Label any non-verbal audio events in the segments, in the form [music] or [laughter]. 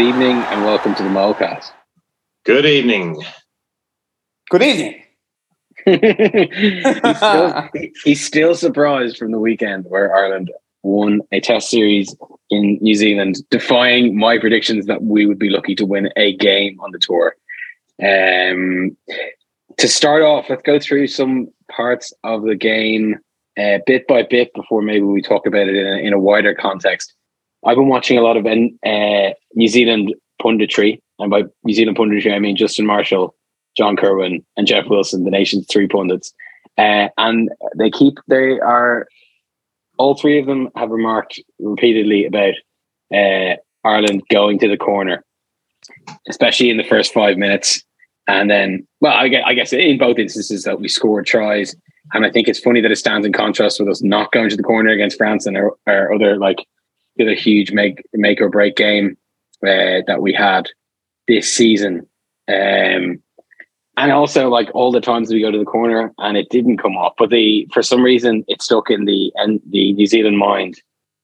Good evening and welcome to the Molecast. Good evening. Good evening. [laughs] he's, still, he's still surprised from the weekend where Ireland won a test series in New Zealand, defying my predictions that we would be lucky to win a game on the tour. Um, to start off, let's go through some parts of the game uh, bit by bit before maybe we talk about it in a, in a wider context. I've been watching a lot of uh, New Zealand punditry, and by New Zealand punditry, I mean Justin Marshall, John Kirwan, and Jeff Wilson, the nation's three pundits. Uh, and they keep, they are, all three of them have remarked repeatedly about uh, Ireland going to the corner, especially in the first five minutes. And then, well, I guess, I guess in both instances that we scored tries. And I think it's funny that it stands in contrast with us not going to the corner against France and our, our other, like, the other huge make, make or break game uh, that we had this season. Um, and also like all the times we go to the corner and it didn't come off, but the for some reason it stuck in the and the New Zealand mind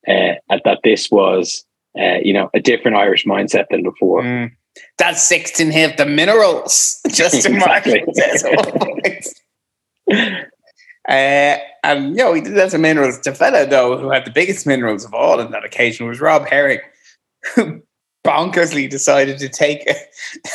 uh, that this was uh, you know a different Irish mindset than before. Mm. That Sexton have the minerals, [laughs] Justin exactly. Mark Uh, and you know he did have some minerals. The fella though who had the biggest minerals of all on that occasion was Rob Herring, who bonkersly decided to take. A, [laughs]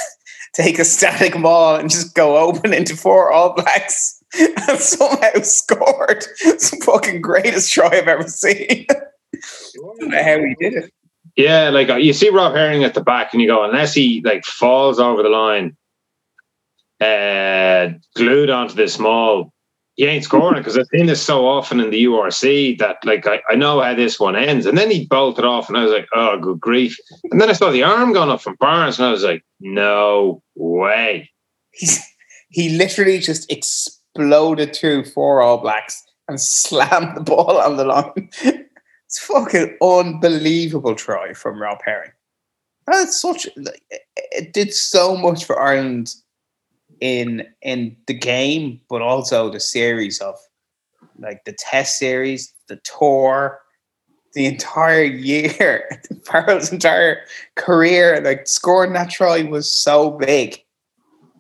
take a static ball and just go open into four All Blacks and somehow scored some fucking greatest try I've ever seen. how he did it. Yeah, like uh, you see Rob Herring at the back, and you go, unless he like falls over the line, uh, glued onto this small, he ain't scoring it because I've seen this so often in the URC that like I, I know how this one ends. And then he bolted off, and I was like, oh, good grief. And then I saw the arm going up from Barnes, and I was like, no way. He's, he literally just exploded through four All Blacks and [laughs] slammed the ball on the line. [laughs] it's fucking unbelievable try from Rob Herring. That's such it did so much for Ireland in in the game, but also the series of like the test series, the tour, the entire year, [laughs] Farrell's entire career, like scoring that try was so big.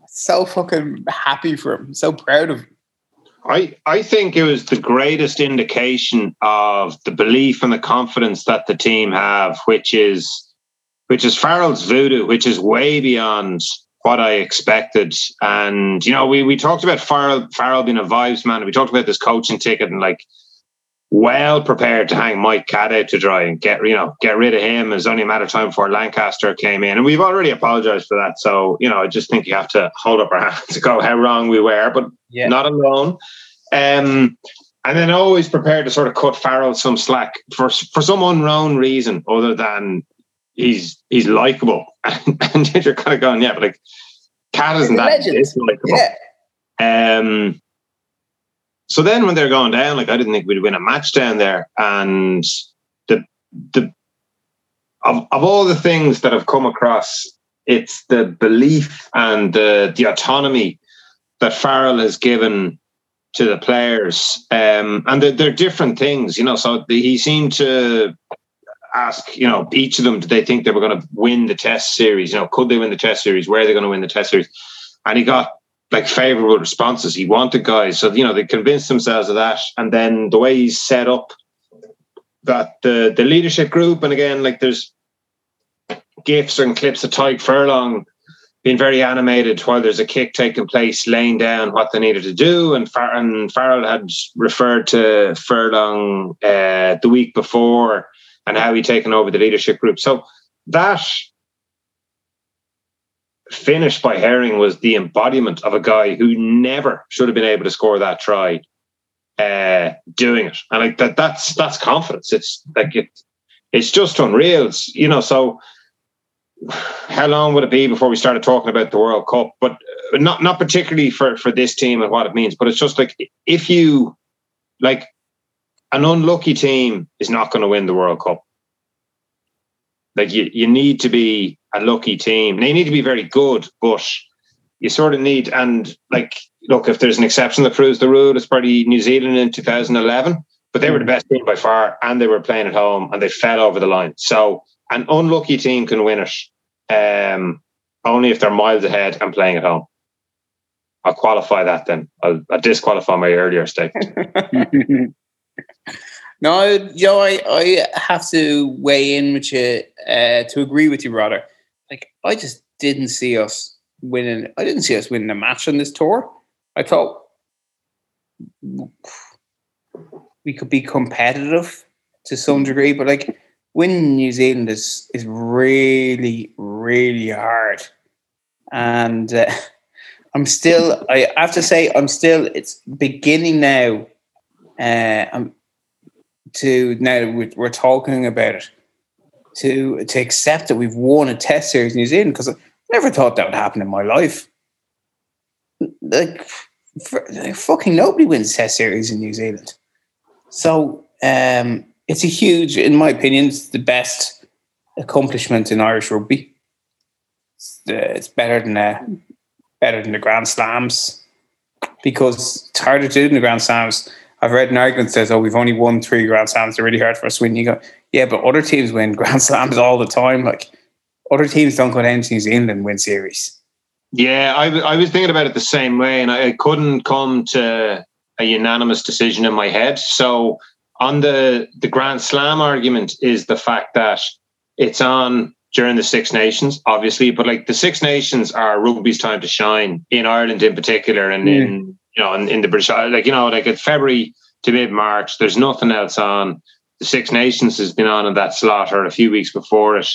So fucking happy for him. So proud of him. I, I think it was the greatest indication of the belief and the confidence that the team have, which is which is Farrell's voodoo, which is way beyond what I expected. And you know, we we talked about Farrell Farrell being a vibes man. We talked about this coaching ticket and like well prepared to hang Mike Catt out to dry and get you know get rid of him. It's only a matter of time before Lancaster came in, and we've already apologized for that. So you know, I just think you have to hold up our [laughs] hands to go how wrong we were, but yeah. not alone. Um, and then always prepared to sort of cut Farrell some slack for for some unknown reason other than he's he's likable, [laughs] and you're kind of going, yeah, but like Catt isn't that likable. Yeah. Um. So then, when they're going down, like I didn't think we'd win a match down there, and the the of of all the things that have come across, it's the belief and the the autonomy that Farrell has given to the players, um, and they're, they're different things, you know. So the, he seemed to ask, you know, each of them, did they think they were going to win the test series? You know, could they win the test series? Where are they going to win the test series? And he got like favorable responses. He wanted guys. So, you know, they convinced themselves of that. And then the way he's set up that the, the leadership group, and again, like there's gifs and clips of Tadhg Furlong being very animated while there's a kick taking place, laying down what they needed to do. And, Far- and Farrell had referred to Furlong uh, the week before and how he taken over the leadership group. So that finish by Herring was the embodiment of a guy who never should have been able to score that try, uh, doing it, and like that. That's that's confidence. It's like it, it's just unreal. It's, you know, so how long would it be before we started talking about the World Cup? But uh, not not particularly for for this team and what it means. But it's just like if you like an unlucky team is not going to win the World Cup. Like you, you need to be a lucky team. They need to be very good, but you sort of need and like look if there's an exception that proves the rule, it's probably New Zealand in 2011. But they were the best team by far, and they were playing at home, and they fell over the line. So an unlucky team can win it, um, only if they're miles ahead and playing at home. I'll qualify that then. I'll, I'll disqualify my earlier statement. [laughs] [laughs] no, you know, I, I have to weigh in with you uh, to agree with you, rather. Like, I just didn't see us winning. I didn't see us winning a match on this tour. I thought we could be competitive to some degree, but like winning New Zealand is is really really hard, and uh, [laughs] I'm still. I have to say, I'm still. It's beginning now. Uh, I'm to now we're, talking about it to to accept that we've won a Test series in New Zealand because I never thought that would happen in my life. Like, for, like fucking nobody wins Test series in New Zealand. So um, it's a huge, in my opinion, it's the best accomplishment in Irish rugby. It's, uh, it's better than uh, better than the Grand Slams because it's harder to do in the Grand Slams. I've read an argument that says, "Oh, we've only won three Grand Slams. They're really hard for us to win." You go, "Yeah, but other teams win [laughs] Grand Slams all the time. Like other teams don't go down to New Zealand and win series." Yeah, I, I was thinking about it the same way, and I, I couldn't come to a unanimous decision in my head. So on the the Grand Slam argument is the fact that it's on during the Six Nations, obviously, but like the Six Nations are rugby's time to shine in Ireland in particular, and mm. in you know in, in the British like you know like at February to mid March, there's nothing else on. The Six Nations has been on in that or a few weeks before it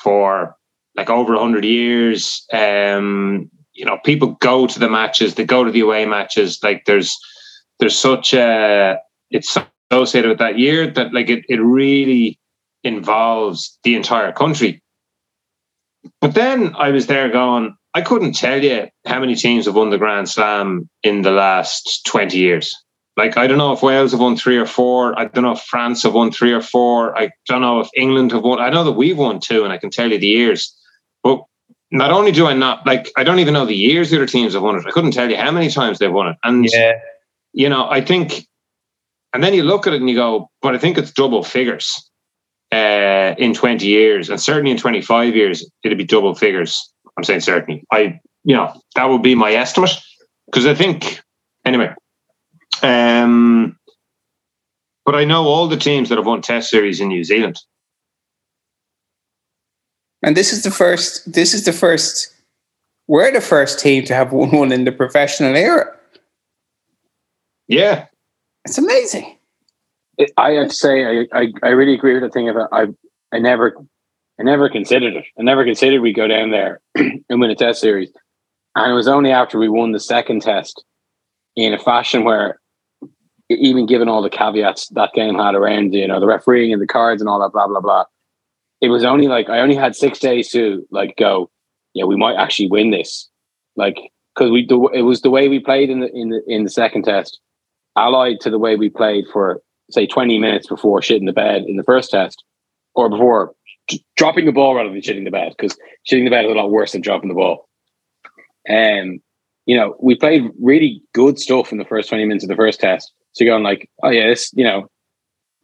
for like over hundred years. Um, you know, people go to the matches, they go to the away matches. Like there's there's such a it's associated with that year that like it, it really involves the entire country. But then I was there going, I couldn't tell you how many teams have won the Grand Slam in the last 20 years. Like, I don't know if Wales have won three or four. I don't know if France have won three or four. I don't know if England have won. I know that we've won two, and I can tell you the years. But not only do I not, like, I don't even know the years the other teams have won it. I couldn't tell you how many times they've won it. And yeah you know, I think, and then you look at it and you go, but I think it's double figures uh, in 20 years. And certainly in 25 years, it'd be double figures. I'm saying certainly. I, you know, that would be my estimate. Because I think, anyway, um, but I know all the teams that have won Test series in New Zealand. And this is the first. This is the first. We're the first team to have won one in the professional era. Yeah, it's amazing. I have to say, I, I, I really agree with the thing about I I never I never considered it. I never considered we go down there [clears throat] and win a test series. And it was only after we won the second test in a fashion where even given all the caveats that game had around, you know, the refereeing and the cards and all that, blah, blah, blah. It was only like I only had six days to like go, yeah, we might actually win this. Like, because we it was the way we played in the in the in the second test allied to the way we played for say 20 minutes before shitting the bed in the first test or before dropping the ball rather than shitting the bed because shitting the bed is a lot worse than dropping the ball. And um, you know we played really good stuff in the first 20 minutes of the first test. So you're going like oh yeah this you know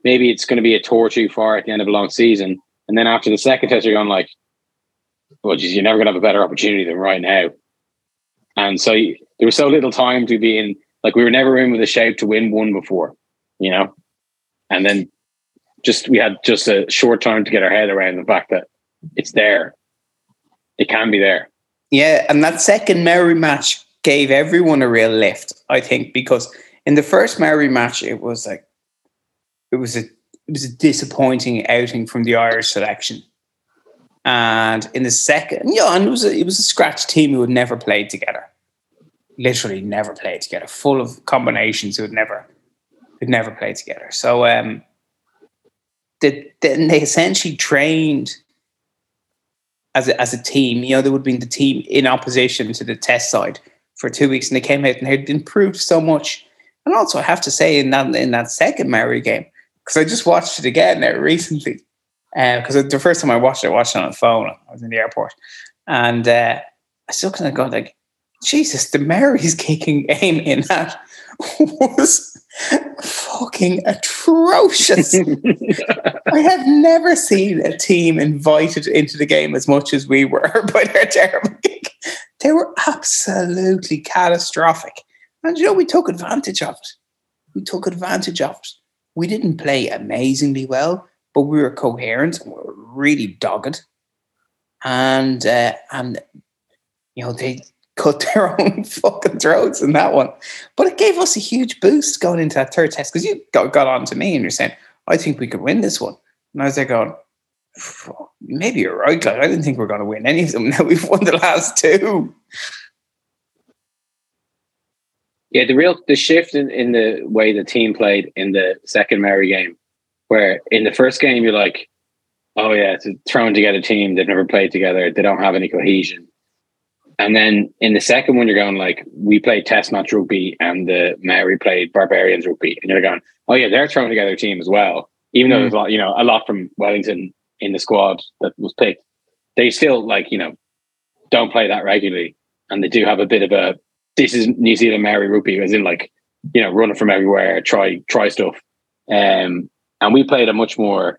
maybe it's going to be a tour too far at the end of a long season. And then after the second test you're going like well geez, you're never going to have a better opportunity than right now. And so you, there was so little time to be in like we were never in with a shape to win one before, you know? And then just we had just a short time to get our head around the fact that it's there. It can be there. Yeah, and that second Maori match gave everyone a real lift, I think, because in the first Maori match it was like it was a it was a disappointing outing from the Irish selection. And in the second, yeah, and it was a, it was a scratch team who had never played together, literally never played together, full of combinations who had never, who'd never played together. So um, the, then they essentially trained as a, as a team. You know, they would have been the team in opposition to the test side for two weeks, and they came out and had improved so much. And also, I have to say, in that in that second Maori game, because I just watched it again there recently, because uh, the first time I watched it, I watched it on a phone. I was in the airport, and uh, I still kind of go like, Jesus, the Maori's [laughs] kicking game in that [laughs] was fucking atrocious. [laughs] I have never seen a team invited into the game as much as we were [laughs] by their terrible kick. They were absolutely catastrophic. And you know, we took advantage of it. We took advantage of it. We didn't play amazingly well, but we were coherent and we were really dogged. And uh, and you know, they cut [laughs] their own fucking throats in that one. But it gave us a huge boost going into that third test because you got, got on to me and you're saying, I think we could win this one. And I was there going, maybe you're right. Like, I didn't think we are going to win any of them. [laughs] Now we've won the last two. Yeah, the real the shift in, in the way the team played in the second Maori game, where in the first game you're like, oh yeah, it's a thrown together team. They've never played together. They don't have any cohesion. And then in the second one, you're going like, we played test match rugby and the Maori played barbarians rugby. And you're going, oh yeah, they're throwing together a team as well. Even mm. though there's a lot, you know, a lot from Wellington in the squad that was picked, they still like, you know, don't play that regularly. And they do have a bit of a, this is New Zealand Maori rugby, as in like, you know, running from everywhere, try, try stuff. Um, and we played a much more,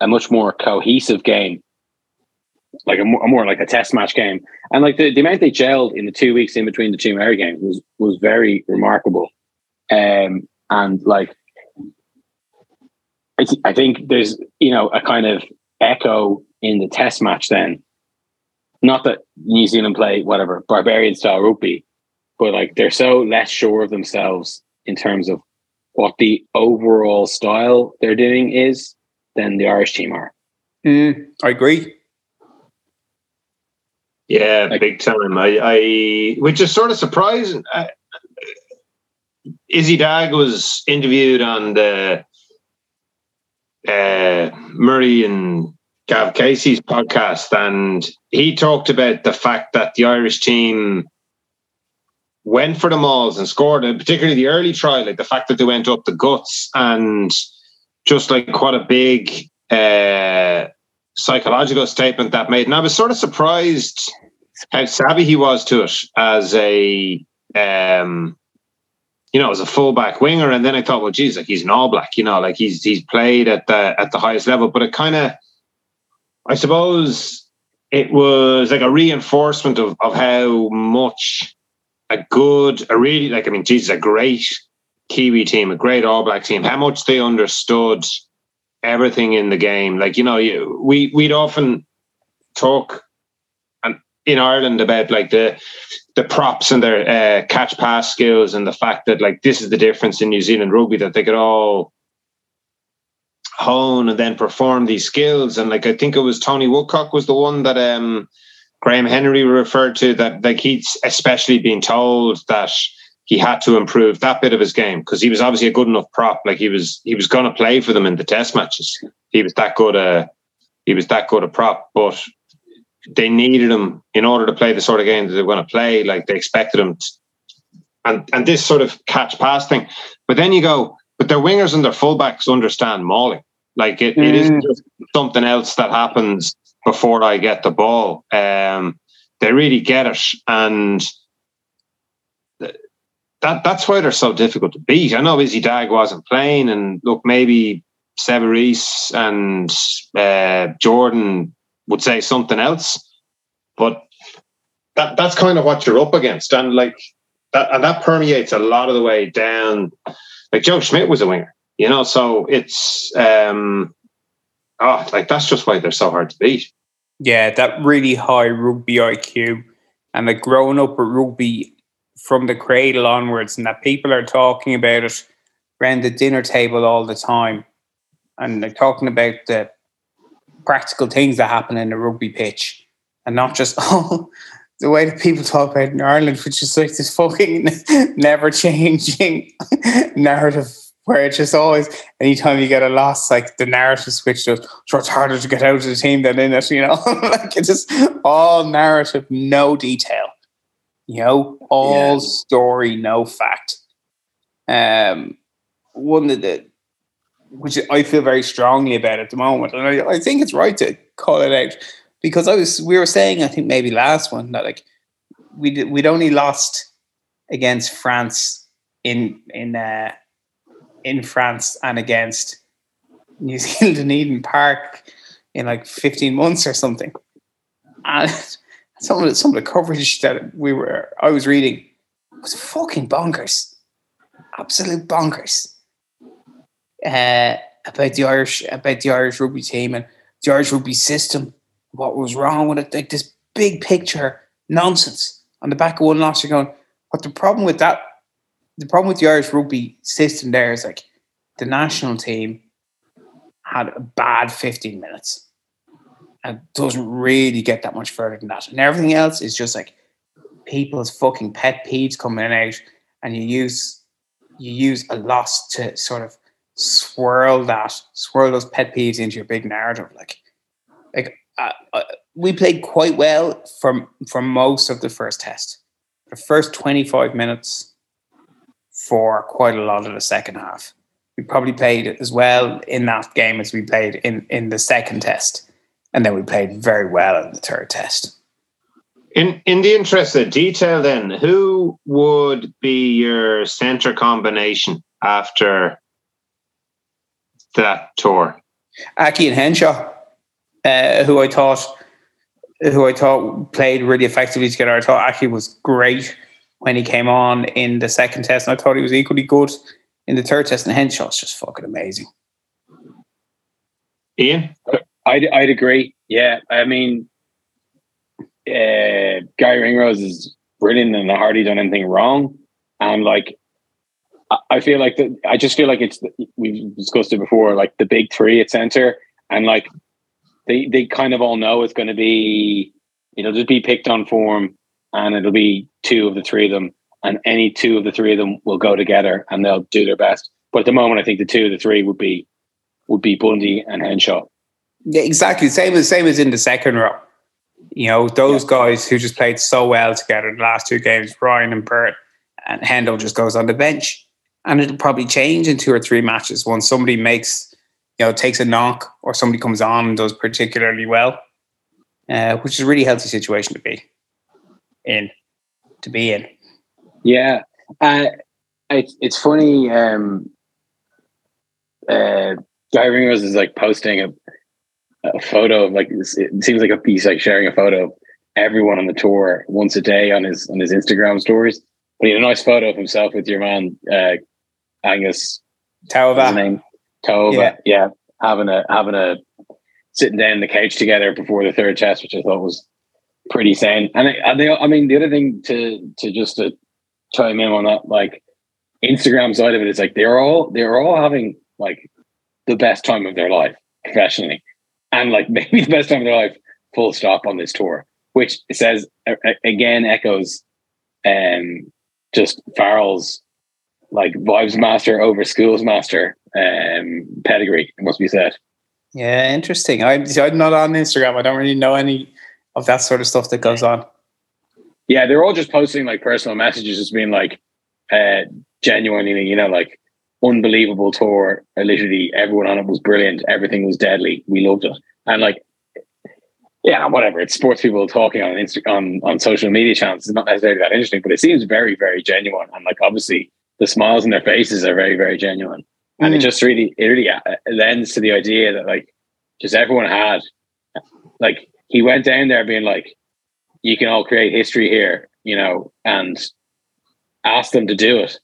a much more cohesive game like a more, more, like a test match game. And like the, the amount they gelled in the two weeks in between the two Maori games was was very remarkable. Um, and like I, th- I think there's you know a kind of echo in the test match then. Not that New Zealand play whatever barbarian style rugby, but like they're so less sure of themselves in terms of what the overall style they're doing is than the Irish team are. Mm, I agree. Yeah, like, big time. I, I, which is sort of surprising. I, Izzy Dagg was interviewed on the uh, Murray and Gav Casey's podcast, and he talked about the fact that the Irish team went for the mauls and scored, and particularly the early try, like the fact that they went up the guts, and just like what a big uh, psychological statement that made. And I was sort of surprised how savvy he was to it as a um, you know, as a fullback winger. And then I thought, well, geez, like he's an all black, you know, like he's he's played at the at the highest level. But it kind of I suppose it was like a reinforcement of of how much a good, a really like I mean, Jesus, a great Kiwi team, a great All Black team, how much they understood everything in the game. Like you know, you, we we'd often talk in Ireland about like the the props and their uh, catch pass skills and the fact that like this is the difference in New Zealand rugby that they could all hone and then perform these skills and like I think it was Tony Woodcock was the one that um Graham Henry referred to that like he's especially been told that he had to improve that bit of his game because he was obviously a good enough prop like he was he was going to play for them in the test matches he was that good a he was that good a prop but they needed him in order to play the sort of game that they want to play. Like they expected him, to, and and this sort of catch pass thing. But then you go, but their wingers and their fullbacks understand mauling. Like it, mm. it isn't just something else that happens before I get the ball. Um, they really get it, and that that's why they're so difficult to beat. I know Izzy Dagg wasn't playing, and look, maybe Sevu Reece and uh, Jordan would say something else. But that that's kind of what you're up against, and like that, and that permeates a lot of the way down. Like Joe Schmidt was a winger, you know, so it's um, oh, like that's just why they're so hard to beat. Yeah, that really high rugby IQ, and like growing up with rugby from the cradle onwards, and that people are talking about it around the dinner table all the time, and they're talking about the practical things that happen in a rugby pitch, and not just [laughs] oh the way that people talk about in Ireland, which is like this fucking [laughs] never changing [laughs] narrative where it's just always anytime you get a loss, like the narrative switch so it's harder to get out of the team than in it, you know. like it's just all narrative, no detail. You know, all Yeah. story, no fact. Um one of the which I feel very strongly about at the moment. And I, I think it's right to call it out because I was we were saying I think maybe last one that like we did, we'd only lost against France in in uh, in France and against New [laughs] Zealand in Eden Park in like 15 months or something. And some of the, some of the coverage that we were I was reading was fucking bonkers. Absolute bonkers. Uh, about the Irish about the Irish rugby team and the Irish rugby system, what was wrong with it, like this big picture nonsense on the back of one loss. You're going, but the problem with that, the problem with the Irish rugby system there is like the national team had a bad 15 minutes and doesn't really get that much further than that. And everything else is just like people's fucking pet peeves coming out and you use you use a loss to sort of swirl that swirl those pet peeves into your big narrative like like uh, uh, we played quite well from from most of the first test. The first 25 minutes for quite a lot of the second half. We probably played as well in that game as we played in in the second test and then we played very well in the third test In in the interest of detail, then, who would be your center combination after that tour? Aki and Henshaw, uh, who I thought who I thought played really effectively together. I thought Aki was great when he came on in the second test, and I thought he was equally good in the third test. And Henshaw's just fucking amazing. Ian? I'd, I'd agree. Yeah, I mean, uh, Guy Ringrose is brilliant and hardly done anything wrong. And like, I- feel like the, I just feel like it's we've discussed it before, like the big three at center, and like they they kind of all know it's going to be it'll just be picked on form, and it'll be two of the three of them, and any two of the three of them will go together and they'll do their best. But at the moment, I think the two of the three would be would be Bundee and Henshaw. Yeah, exactly. Same as same as in the second row. You know, those guys who just played so well together the last two games, Ryan and Beirne, and Hendo just goes on the bench. And it'll probably change in two or three matches once somebody makes, you know, takes a knock or somebody comes on and does particularly well. Uh, which is a really healthy situation to be in. To be in. Yeah, uh, it's it's funny. Um, uh, Guy Ringrose is like posting a, photo of like it seems like a piece like sharing a photo of everyone on the tour once a day on his on his Instagram stories. But he had a nice photo of himself with your man uh, Angus. Tauva. name? Tova. Yeah. Yeah. having a having a sitting down the couch together before the third test, which I thought was pretty sane. And I, and they, I mean, the other thing to to just to chime in on that, like Instagram side of it is like they're all they're all having like the best time of their life professionally, and like [laughs] maybe the best time of their life, full stop on this tour, which says again echoes, um, just Farrell's like vibes master over schools master um pedigree. It must be said. Yeah, interesting. I, I'm not on Instagram. I don't really know any of that sort of stuff that goes on. Yeah, they're all just posting like personal messages, just being like, uh, genuinely, you know, like unbelievable tour. Literally, everyone on it was brilliant. Everything was deadly. We loved it, and like, yeah, whatever. It's sports people talking on Insta on on social media channels. It's not necessarily that interesting, but it seems very, very genuine. And like, obviously, the smiles on their faces are very, very genuine. And it Mm. just really, it really uh, lends to the idea that like, just everyone had, like, he went down there being like, you can all create history here, you know, and asked them to do it.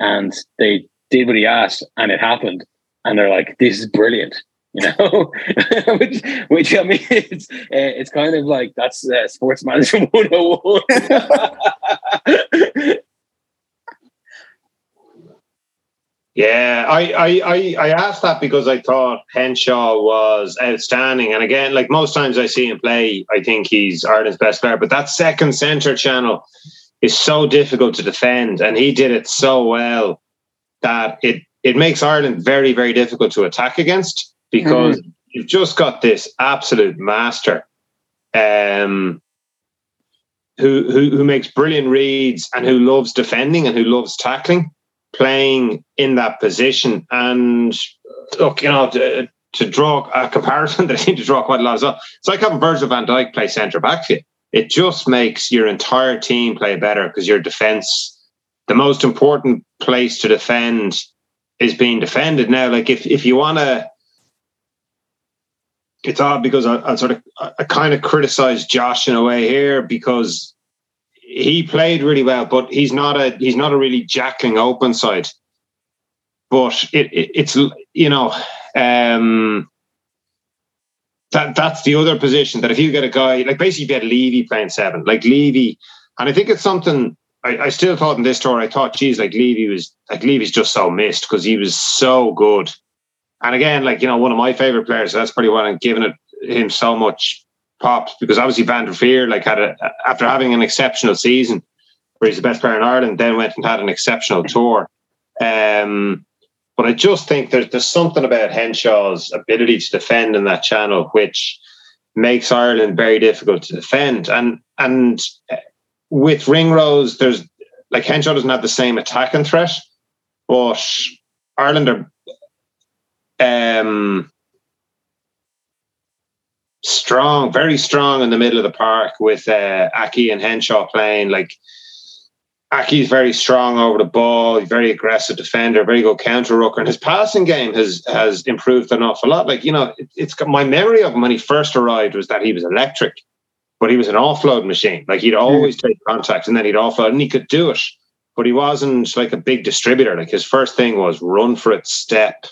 And they did what he asked and it happened. And they're like, this is brilliant, you know, [laughs] which, which I mean, it's, uh, it's kind of like that's uh, sports management [laughs] 101. Yeah, I, I, I, I asked that because I thought Henshaw was outstanding. And again, like most times I see him play, I think he's Ireland's best player. But that second centre channel is so difficult to defend. And he did it so well that it, it makes Ireland very, very difficult to attack against because mm-hmm. you've just got this absolute master um, who, who, who makes brilliant reads and who loves defending and who loves tackling playing in that position. And look, you know, to, to draw a comparison [laughs] that I seem to draw quite a lot as well. It's like having Virgil van Dijk play centre back for you. It just makes your entire team play better because your defense, the most important place to defend, is being defended. Now, like if if you want to, it's odd because I, I sort of I kind of criticize Josh in a way here because he played really well, but he's not a he's not a really jackling open side. But it, it it's you know um, that that's the other position that if you get a guy like basically you get Leavy playing seven, like Leavy, and I think it's something I, I still thought in this tour, I thought, geez, like Leavy was like Leavy's just so missed because he was so good. And again, like you know, one of my favorite players. So that's probably why I'm giving it him so much pops because obviously Van der Flier, like had a after having an exceptional season where he's the best player in Ireland, then went and had an exceptional tour. Um, but I just think there's there's something about Henshaw's ability to defend in that channel which makes Ireland very difficult to defend. And and with Ringrose, there's like Henshaw doesn't have the same attacking threat, but Ireland are um strong, very strong in the middle of the park with uh, Aki and Henshaw playing. Like Aki's very strong over the ball, very aggressive defender, very good counter rucker, and his passing game has has improved an awful lot. Like you know, it, it's got my memory of him when he first arrived was that he was electric, but he was an offload machine. Like he'd always mm. take contact and then he'd offload, and he could do it, but he wasn't like a big distributor. Like his first thing was run for it, step,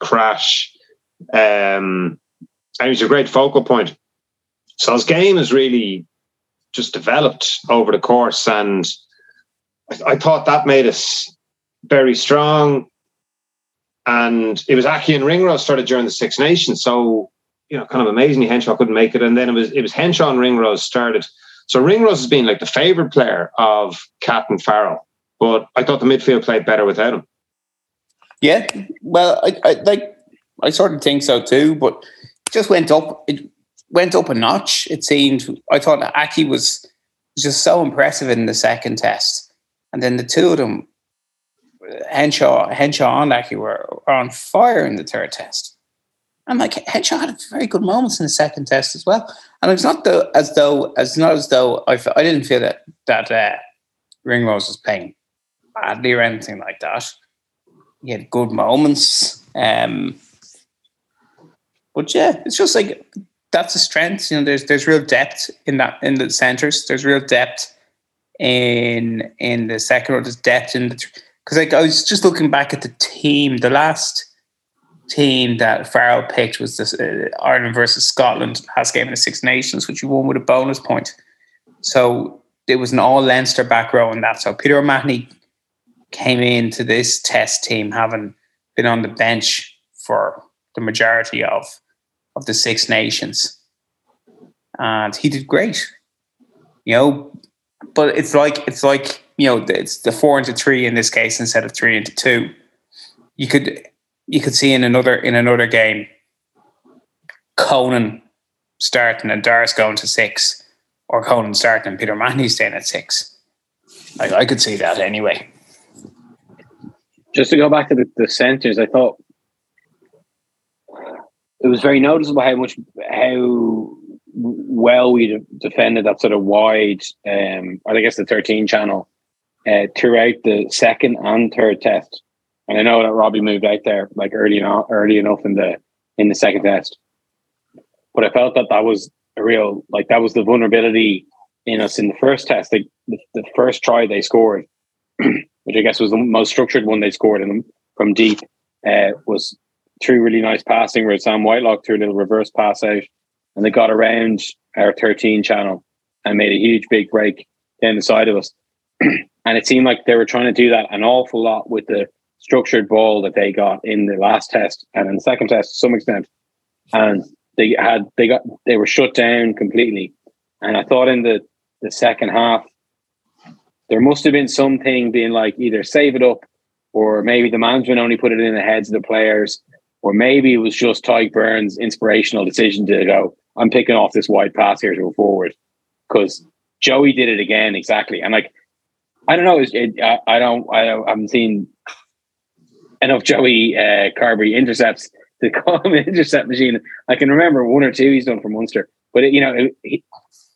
crash. Um, and he's a great focal point. So his game has really just developed over the course, and I, I thought that made us very strong. And it was Aki and Ringrose started during the Six Nations, so you know, kind of amazingly Henshaw couldn't make it, and then it was it was Henshaw and Ringrose started. So Ringrose has been like the favourite player of Catt and Farrell, but I thought the midfield played better without him. Yeah, well, I, I like I sort of think so too, but just went up. It went up a notch. It seemed. I thought Aki was just so impressive in the second test, and then the two of them, Henshaw, Henshaw and Aki were, were on fire in the third test. And like Henshaw had very good moments in the second test as well. And it's not the, as though as not as though I, I didn't feel that that uh, Ringrose was playing badly or anything like that. He had good moments. Um, but yeah, it's just like that's a strength. You know, there's there's real depth in that in the centers. There's real depth in in the second row. There's depth in the because like I was just looking back at the team. The last team that Farrell picked was this uh, Ireland versus Scotland last game in the Six Nations, which he won with a bonus point. So it was an all Leinster back row in that. So Peter O'Mahony came into this test team having been on the bench for the majority of of the Six Nations, and he did great. You know, but it's like it's like you know it's the four into three in this case instead of three into two. You could you could see in another in another game, Conan starting and Doris going to six, or Conan starting and Peter Manny staying at six. Like I could see that anyway. Just to go back to the, the centers, I thought it was very noticeable how much how well we defended that sort of wide, um, I guess the 13 channel uh, throughout the second and third test. And I know that Robbie moved out there like early enough, early enough in the in the second test, but I felt that that was a real like that was the vulnerability in us in the first test. They, the, the first try they scored, [clears throat] which I guess was the most structured one they scored in, from deep, uh, was through really nice passing where Sam Whitelock threw a little reverse pass out and they got around our 13 channel and made a huge big break down the side of us. [clears throat] and it seemed like they were trying to do that an awful lot with the structured ball that they got in the last test and in the second test to some extent, and they had they got they were shut down completely. And I thought in the the second half there must have been something being like either save it up or maybe the management only put it in the heads of the players, or maybe it was just Tadhg Beirne's inspirational decision to go, I'm picking off this wide pass here to go forward. Because Joey did it again exactly. And like, I don't know, it, I, I, don't, I, I haven't seen enough Joey uh, Carbery intercepts to [laughs] call him an intercept machine. I can remember one or two he's done for Munster, but it, you know, he,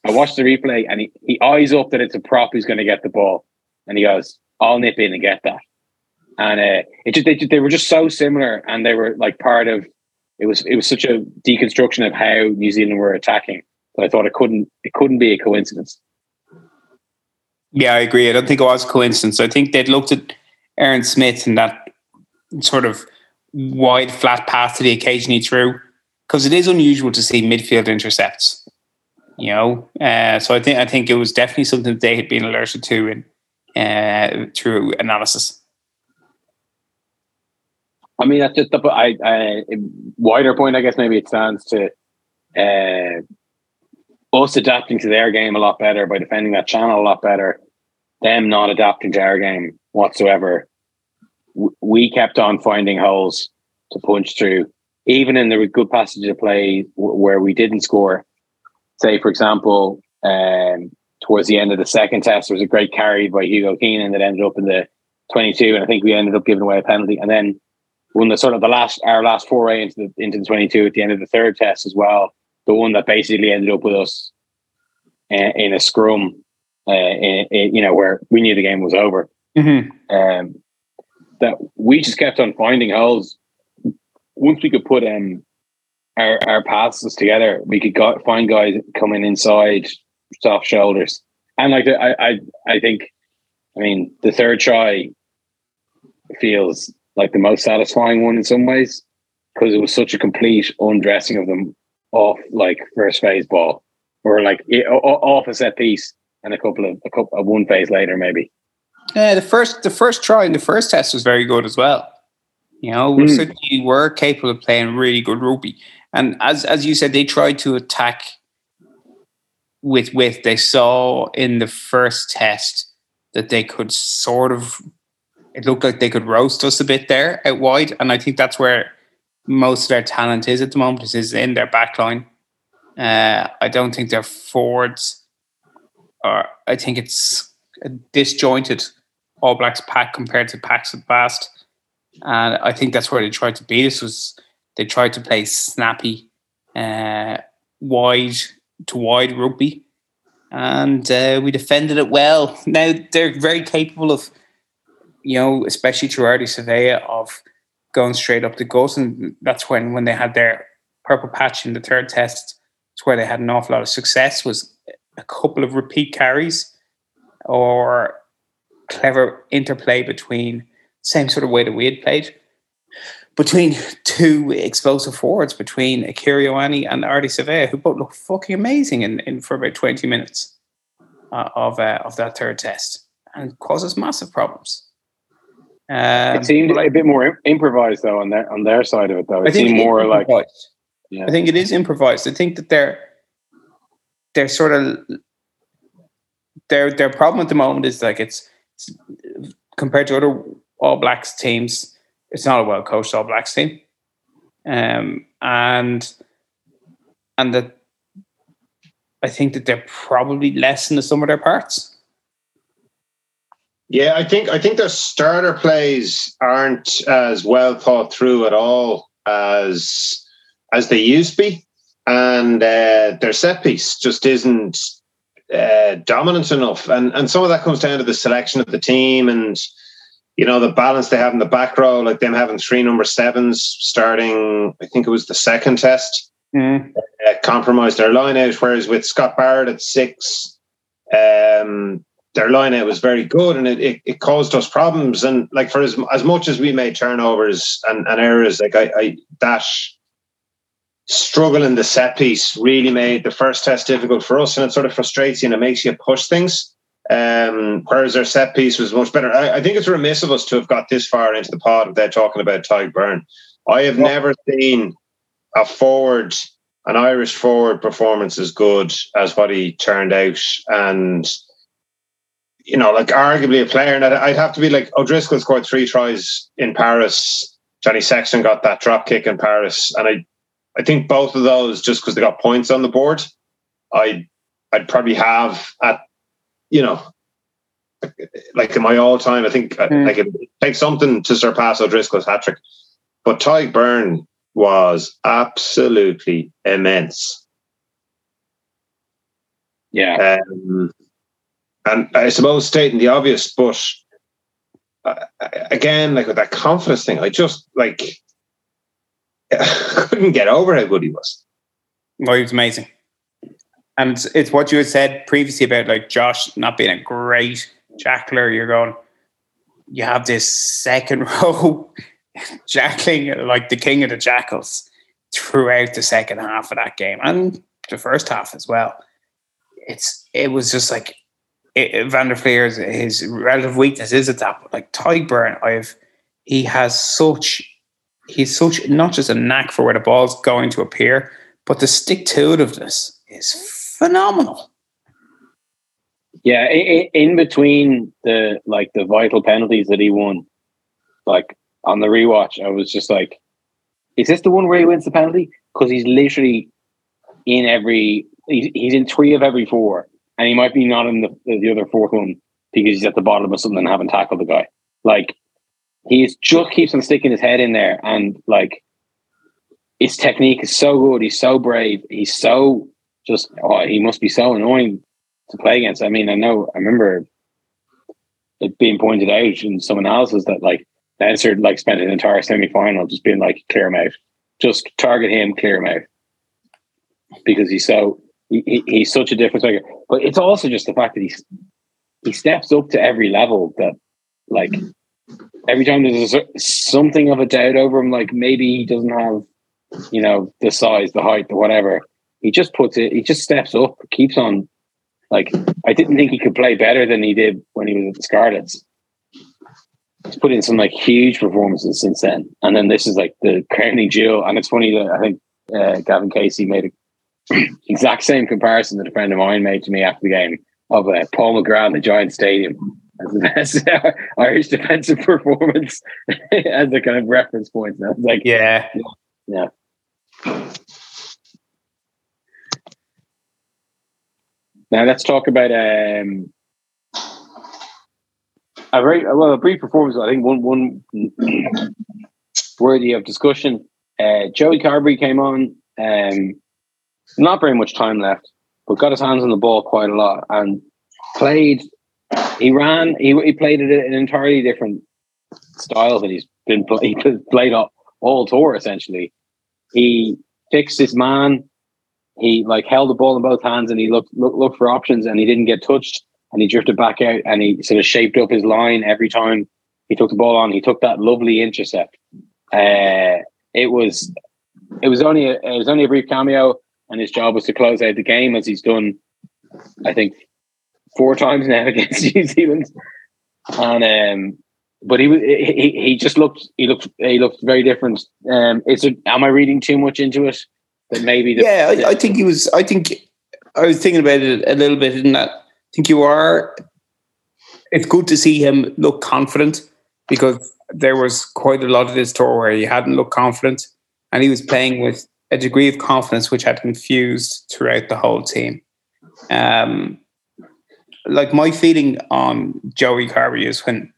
I watched the replay and he, he eyes up that it's a prop who's going to get the ball, and he goes, "I'll nip in and get that." And uh, it just they, they were just so similar, and they were like part of. It was it was such a deconstruction of how New Zealand were attacking that I thought it couldn't it couldn't be a coincidence. Yeah, I agree. I don't think it was a coincidence. I think they'd looked at Aaron Smith and that sort of wide flat pass to the occasionally threw because it is unusual to see midfield intercepts. You know, uh, so I think I think it was definitely something that they had been alerted to in uh, through analysis. I mean, that's just the I, I, wider point. I guess maybe it stands to uh, us adapting to their game a lot better by defending that channel a lot better. Them not adapting to our game whatsoever. We kept on finding holes to punch through, even in the good passages of play where we didn't score. Say, for example, um, towards the end of the second test, there was a great carry by Hugo Keenan that ended up in the 22, and I think we ended up giving away a penalty. And then when the sort of the last our last foray into the into the 22 at the end of the third test as well, the one that basically ended up with us uh, in a scrum, uh, in, in, you know, where we knew the game was over. Mm-hmm. Um, that we just kept on finding holes. Once we could put um, our our passes together, we could find guys coming inside soft shoulders, and like I I I think, I mean, the third try feels like the most satisfying one in some ways because it was such a complete undressing of them off like first phase ball or like off a set piece and a couple of a couple of one phase later maybe. Yeah, the first the first try in the first test was very good as well. You know, mm. certainly were capable of playing really good rugby, and as as you said, they tried to attack with with they saw in the first test that they could sort of it looked like they could roast us a bit there out wide. And I think that's where most of their talent is at the moment, is in their back line. Uh, I don't think their forwards are, I think it's disjointed All Blacks pack compared to packs of the past. And I think that's where they tried to beat us was they tried to play snappy, uh, wide to wide rugby. And uh, we defended it well. Now they're very capable of you know, especially Ardie Savea of going straight up the goals. And that's when when they had their purple patch in the third test, it's where they had an awful lot of success was a couple of repeat carries or clever interplay between same sort of way that we had played between two explosive forwards between Akira Ioane and Ardie Savea, who both looked fucking amazing in, in for about 20 minutes uh, of uh, of that third test and causes massive problems. Um, it seemed like, a bit more improvised though on their on their side of it though. It I think seemed more like yeah. I think it is improvised. I think that they're they're sort of their their problem at the moment is like it's compared to other All Blacks teams, it's not a well coached All Blacks team, um, and and that I think that they're probably less in the sum of their parts. Yeah, I think I think their starter plays aren't as well thought through at all as as they used to be, and uh, their set piece just isn't uh, dominant enough. And and some of that comes down to the selection of the team and you know the balance they have in the back row, like them having three number sevens starting. I think it was the second test. Mm. Uh, compromised their line out, whereas with Scott Barrett at six, um, their line out was very good and it, it, it, caused us problems. And like for as, as much as we made turnovers and, and errors, like I, I that struggle in the set piece really made the first test difficult for us and it sort of frustrates you and it makes you push things. Um, whereas our set piece was much better. I, I, think it's remiss of us to have got this far into the pod without talking about Ty Beirne. I have never seen a forward, an Irish forward performance as good as what he turned out. And, you know, like arguably a player, and I'd have to be like O'Driscoll scored three tries in Paris. Johnny Sexton got that drop kick in Paris. And I, I think both of those, just because they got points on the board, I, I'd probably have at, you know, like in my all time, I think mm. like it takes something to surpass O'Driscoll's hat trick. But Tadhg Beirne was absolutely immense. Yeah. Um, and I suppose stating the obvious, but uh, again, like with that confidence thing, I just like [laughs] couldn't get over how good he was. Well, he was amazing. And it's, what you had said previously about like Josh not being a great jackler. You're going, you have this second [laughs] row jackling like the king of the jackals throughout the second half of that game and the first half as well. It's it was just like it, Van der Flier's his relative weakness is at that. but Like Beirne, I've he has such he's such not just a knack for where the ball's going to appear, but the stick to itiveness is phenomenal. Yeah, in, between the like the vital penalties that he won, like on the rewatch, I was just like, is this the one where he wins the penalty? Because he's literally in every, he's in three of every four, and he might be not in the, the other fourth one because he's at the bottom of something and haven't tackled the guy. Like, he just keeps on sticking his head in there, and like, his technique is so good. He's so brave. He's so just, oh, he must be so annoying to play against. I mean, I know, I remember it being pointed out in someone else's that like Leinster like spent an entire semi final just being like clear him out, just target him, clear him out, because he's so he, he's such a difference maker. But it's also just the fact that he's he steps up to every level that like mm. Every time there's a, something of a doubt over him, like maybe he doesn't have you know the size, the height, the whatever. He just puts it. He just steps up, keeps on. Like I didn't think he could play better than he did when he was at the Scarlets he's put in some like huge performances since then. And then this is like the crowning jewel. And it's funny that I think uh, Gavan Casey made a [clears throat] exact same comparison that a friend of mine made to me after the game of uh, Paul McGrath in the Giant Stadium [laughs] as the best Irish defensive [laughs] performance as a kind of reference point. And I was like, yeah, yeah. Now let's talk about um, a very well a brief performance. I think one one [clears throat] worthy of discussion. Uh, Joey Carbery came on. Um, not very much time left, but got his hands on the ball quite a lot and played. He ran. He, he played it in an entirely different style that he's been play, he played all, all tour essentially. He fixed his man. He like held the ball in both hands and he looked looked, looked for options and he didn't get touched and he drifted back out and he sort of shaped up his line every time he took the ball on. He took that lovely intercept. Uh, it was it was only a, it was only a brief cameo, and his job was to close out the game as he's done, I think, four times now [laughs] against New Zealand. And um, but he was he, he just looked he looked he looked very different. Um, is it am I reading too much into it? That maybe the, yeah, I, I think he was. I think I was thinking about it a little bit in that think you are. It's good to see him look confident because there was quite a lot of this tour where he hadn't looked confident and he was playing with a degree of confidence which had infused throughout the whole team. Um, like my feeling on Joey Carbery is when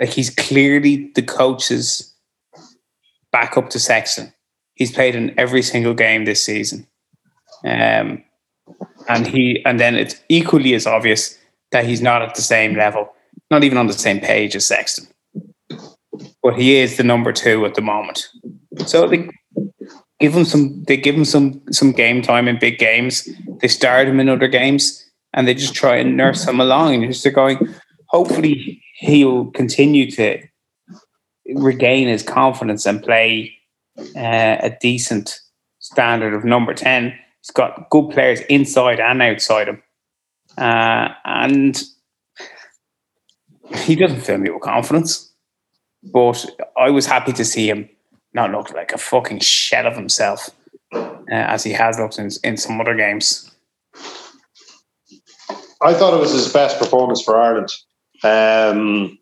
like he's clearly the coach's back up to Sexton. He's played in every single game this season. Um, and he and then it's equally as obvious that he's not at the same level, not even on the same page as Sexton. But he is the number two at the moment. So they give him some they give him some some game time in big games. They start him in other games and they just try and nurse him along and just going, hopefully he'll continue to regain his confidence and play uh, a decent standard of number 10 He's got good players inside and outside him. Uh, and he doesn't fill me with confidence. But I was happy to see him not look like a fucking shell of himself uh, as he has looked in, in some other games. I thought it was his best performance for Ireland. Um,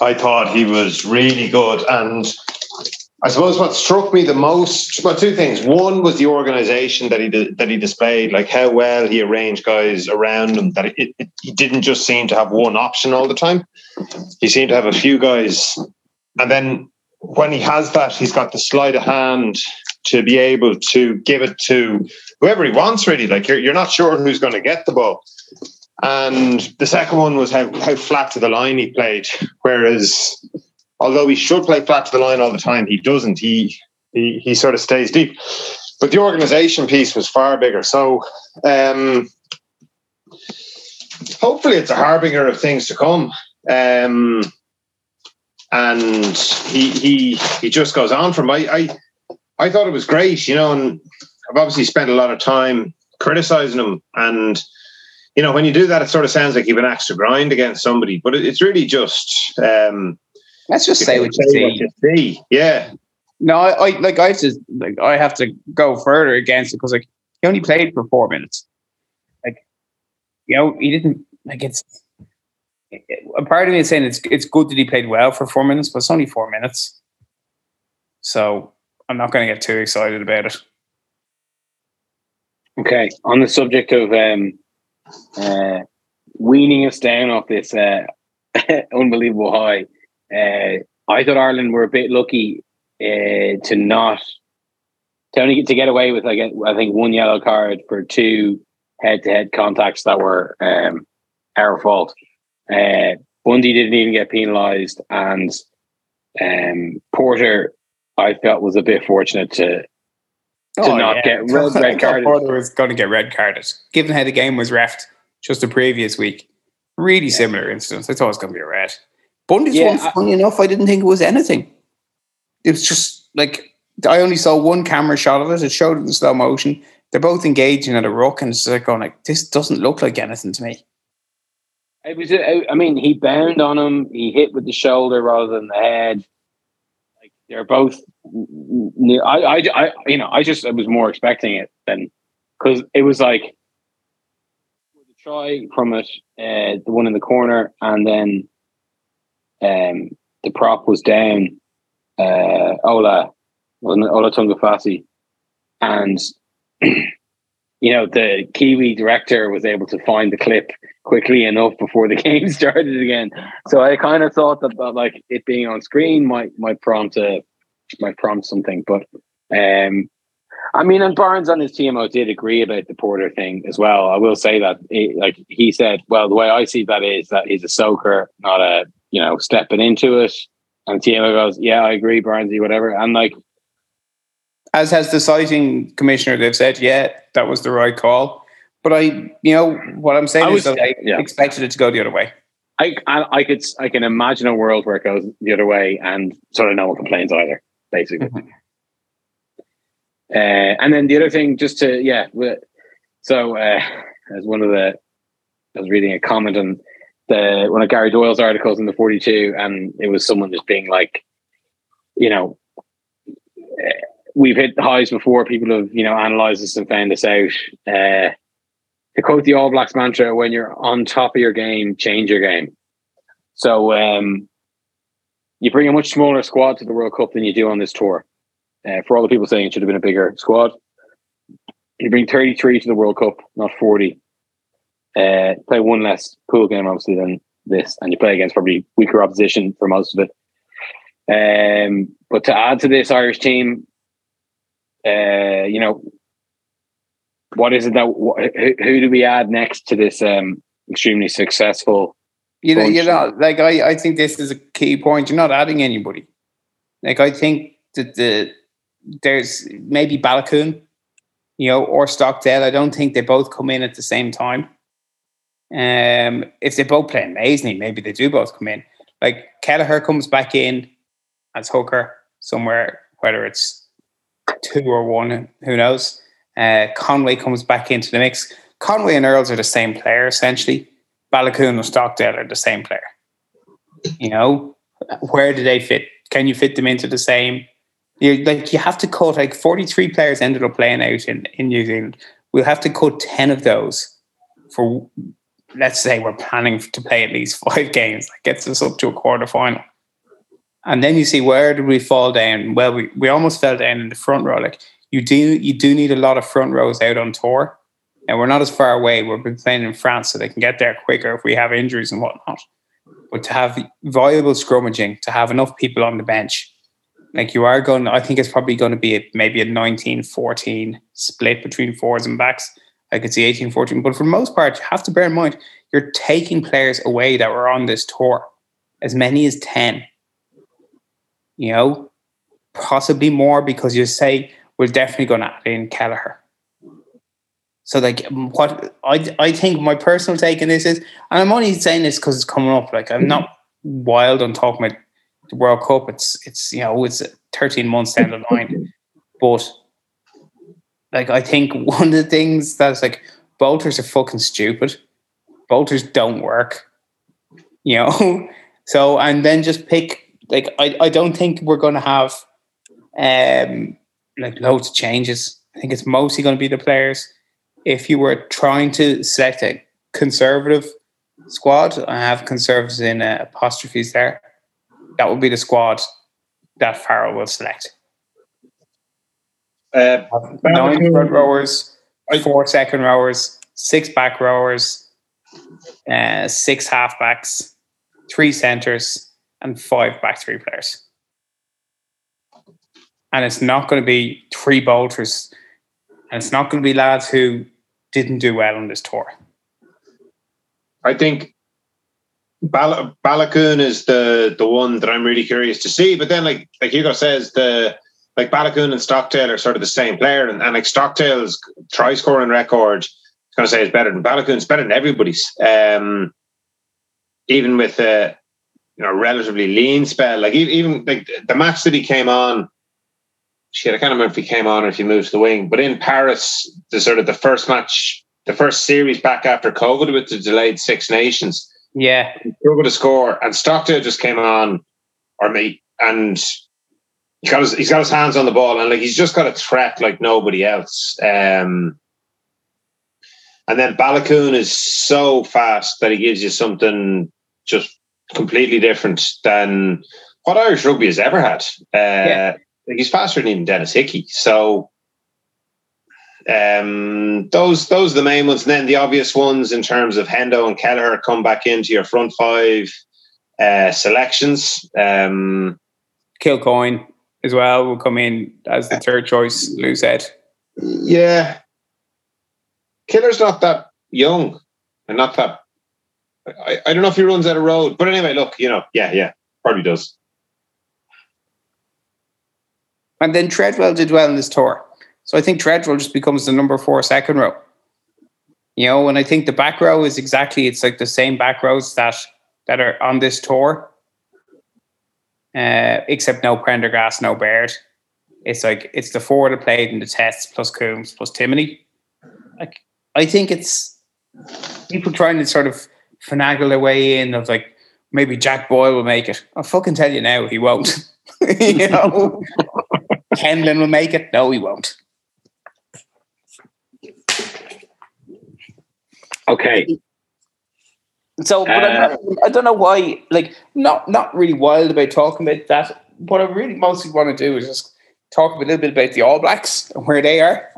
I thought he was really good. And I suppose what struck me the most, well, two things. One was the organisation that he that he displayed, like how well he arranged guys around him. That it, it, he didn't just seem to have one option all the time. He seemed to have a few guys, and then when he has that, he's got the sleight of hand to be able to give it to whoever he wants. Really, like you're you're not sure who's going to get the ball. And the second one was how, how flat to the line he played. Whereas, although he should play flat to the line all the time, he doesn't. He he, he sort of stays deep. But the organisation piece was far bigger. So um, hopefully it's a harbinger of things to come. Um, and he he he just goes on from I, I I thought it was great, you know, and I've obviously spent a lot of time criticizing him and you know, when you do that, it sort of sounds like you've an axe to grind against somebody, but it's really just. Um, Let's just say what you, say what you see. Yeah. No, I, I like I have to like I have to go further against it because like he only played for four minutes. Like, you know, he didn't like it's. A part of me is saying it's it's good that he played well for four minutes, but it's only four minutes. So I'm not going to get too excited about it. Okay, on the subject of um, uh, weaning us down off this uh, [laughs] unbelievable high. Uh, I thought Ireland were a bit lucky uh, to not to only get to get away with like I think one yellow card for two head-to-head contacts that were um, our fault. Uh, Bundee didn't even get penalised, and um, Porter I felt was a bit fortunate to to Oh, not yeah. get [laughs] red, red carded. Porter was going to get red carded, given how the game was refed just the previous week. Really similar incidents. I thought it was going to be a red. Bundee's Yeah, one, funny enough, I didn't think it was anything. It was just like I only saw one camera shot of it. It showed it in slow motion. They're both engaging at a ruck, and it's like going like this doesn't look like anything to me. It was. I I mean, he bound on him. He hit with the shoulder rather than the head. Like they're both. I, I, I, you know, I just I was more expecting it than because it was like the try from it, uh, the one in the corner, and then um, the prop was down. Uh, Ola Ola Tu'ungafasi, and [clears throat] you know the Kiwi director was able to find the clip quickly enough before the [laughs] game started again. So I kind of thought that, that like it being on screen might might prompt a might prompt something, but um, I mean, and Barnes on his TMO did agree about the Porter thing as well. I will say that, it, like he said, well, the way I see that is that he's a soaker, not a you know stepping into it. And TMO goes, yeah, I agree, Barnesy, whatever. And like, As has the citing commissioner, they've said, yeah, that was the right call. But I, you know, what I'm saying I is that I yeah. expected it to go the other way. I, I I could I can imagine a world where it goes the other way, and sort of no one complains either, basically. Uh, and then the other thing, just to yeah, so uh, [laughs] as one of the, I was reading a comment on the one of Gary Doyle's articles in the Forty Two, and it was someone just being like, you know, uh, we've hit highs before. People have you know analyzed this and found this out. Uh, to quote the All Blacks mantra, when you're on top of your game, change your game. So um, you bring a much smaller squad to the World Cup than you do on this tour. Uh, for all the people saying it should have been a bigger squad, you bring 33 to the World Cup, not 40. Uh, play one less pool game, obviously, than this, and you play against probably weaker opposition for most of it. Um, but to add to this Irish team, uh, you know, what is it that wh- who, do we add next to this um, extremely successful? You know, you're not like I, I think this is a key point. You're not adding anybody. Like I think that the there's maybe Baloucoune, you know, or Stockdale. I don't think they both come in at the same time. Um, if they both play amazingly, maybe they do both come in. Like Kelleher comes back in as hooker somewhere, whether it's two or one, who knows. Uh, Conway comes back into the mix. Conway and Earls are the same player essentially. Baloucoune and Stockdale are the same player. You know, where do they fit? Can you fit them into the same? You like you have to cut like forty three players ended up playing out in in New Zealand. We'll have to cut ten of those for let's say we're planning to play at least five [laughs] games. That gets us up to a quarter final. And then you see where did we fall down? Well, we, we almost fell down in the front row. Like you do you do need a lot of front rows out on tour. And we're not as far away. We've been playing in France, so they can get there quicker if we have injuries and whatnot. But to have viable scrummaging, to have enough people on the bench, like you are going, I think it's probably going to be a, maybe a 19 14 split between fours and backs. I could see 18 14. But for the most part, you have to bear in mind you're taking players away that were on this tour, as many as 10. You know, possibly more because you say we're definitely going to add in Kelleher. So, like, what I I think my personal take on this is, and I'm only saying this because it's coming up. Like, I'm not wild on talking about the World Cup. It's it's you know it's 13 months down the line, [laughs] but like I think [laughs] one of the things that's like bolters are fucking stupid. Bolters don't work, you know. [laughs] So and then just pick like I, I don't think we're going to have um like loads of changes. I think it's mostly going to be the players. If you were trying to select a conservative squad, I have conservatives in uh, apostrophes there. That would be the squad that Farrell will select. Uh, Nine front rowers, four second rowers, six back rowers, uh, six halfbacks, three centers, and five back three players. And it's not going to be three bolters, and it's not going to be lads who didn't do well on this tour. I think Bal- Baloucoune is the the one that I'm really curious to see. But then, like like Hugo says, the like Baloucoune and Stockdale are sort of the same player, and, and like Stockdale's try scoring record, I was going to say is better than Baloucoune's, better than everybody's. Um, even with a you know relatively lean spell, like even like the match that he came on. Shit, I can't remember if he came on or if he moved to the wing. But in Paris, the sort of the first match, the first series back after COVID with the delayed Six Nations, Yeah, struggled to score, and Stockdale just came on, or me, and he's got his he's got his hands on the ball, and like he's just got a threat like nobody else. Um, and then Baloucoune is so fast that he gives you something just completely different than what Irish rugby has ever had. Uh, Yeah. He's faster than even Denis Hickie. So um, those those are the main ones. And then the obvious ones in terms of Hendo and Kelleher come back into your front five uh, selections. Um, Kilcoyne as well will come in as the third choice. Lou said. yeah, Killer's not that young and not that. I, I don't know if he runs out of road, but anyway, look, you know, yeah, yeah, probably does. And then Treadwell did well in this tour. So I think Treadwell just becomes the number four second row. You know, and I think the back row is exactly it's like the same back rows that that are on this tour. Uh, except no Prendergast, no Baird. It's like it's the four that played in the tests plus Coombes plus Timoney. Like I think it's people trying to sort of finagle their way in of like maybe Jack Boyle will make it. I'll fucking tell you now, he won't. [laughs] you know, [laughs] Kenlin will make it. No, he won't. Okay. So, but I'm not, I don't know why. Like, not not really wild about talking about that. What I really mostly want to do is just talk a little bit about the All Blacks and where they are.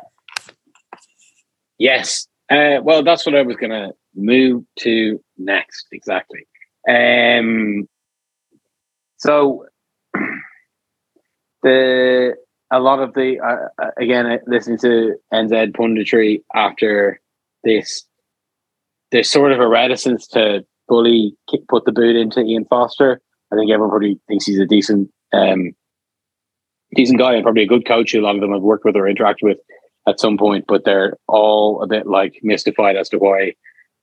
Yes. Uh, well, that's what I was going to move to next. Exactly. Um, so [clears throat] the a lot of the uh, uh, again uh, listening to NZ punditry after this, there's sort of a reticence to fully put the boot into Ian Foster. I think everyone probably thinks he's a decent, um, decent guy and probably a good coach. A lot of them have worked with or interacted with at some point, but they're all a bit like mystified as to why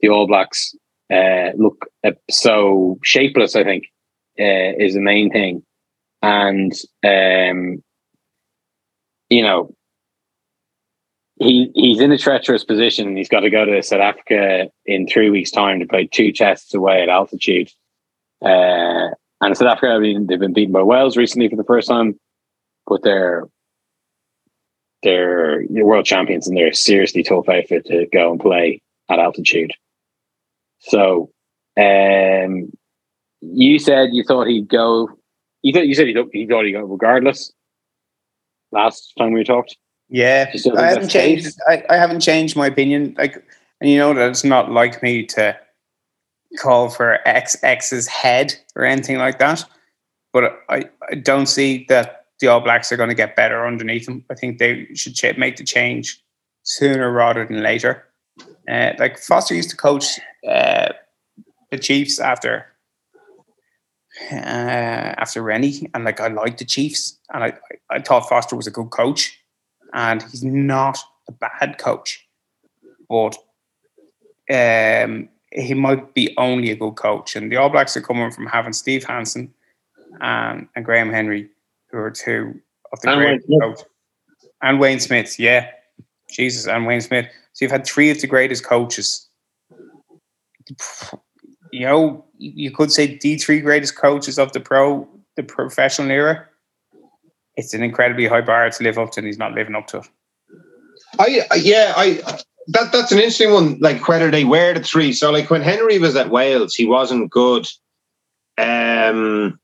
the All Blacks uh, look uh, so shapeless. I think uh, is the main thing, and um, you know he he's in a treacherous position. And he's got to go to South Africa in three weeks' time to play two tests away at altitude. Uh, And South Africa, I mean, they've been beaten by Wales recently for the first time, but they're they're world champions and they're seriously tough outfit to go and play at altitude. So, um, you said you thought he'd go. You thought you said he thought he'd go regardless. Last time we talked, Yeah, You still think I haven't changed. I, I haven't changed my opinion. Like, and you know that it's not like me to call for X X's head or anything like that. But I, I don't see that the All Blacks are going to get better underneath them. I think they should ch- make the change sooner rather than later. Uh, like Foster used to coach uh, the Chiefs after uh, after Rennie, and like I liked the Chiefs, and I, I thought Foster was a good coach, and he's not a bad coach, but um, he might be only a good coach. And the All Blacks are coming from having Steve Hansen and, and Graham Henry, who are two of the And great coaches. And Wayne Smith, yeah. Jesus, and Wayne Smith. So you've had three of the greatest coaches. You know, you could say the three greatest coaches of the pro, the professional era. It's an incredibly high bar to live up to, and he's not living up to it. I yeah, I that that's an interesting one. Like whether they were the three. So like when Henry was at Wales, he wasn't good. Um,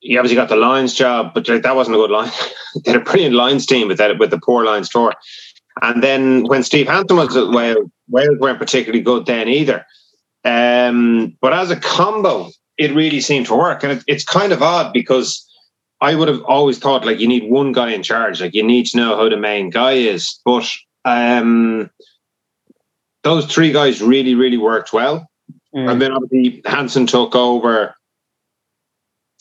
he obviously got the Lions job, but like, that wasn't a good line. [laughs] they had a brilliant Lions team with that with the poor Lions tour. And then when Steve Hansen was at Wales, Wales weren't particularly good then either. Um, but as a combo, it really seemed to work, and it, it's kind of odd because I would have always thought like you need one guy in charge, like you need to know who the main guy is. But um, those three guys really, really worked well. And then obviously Hansen took over.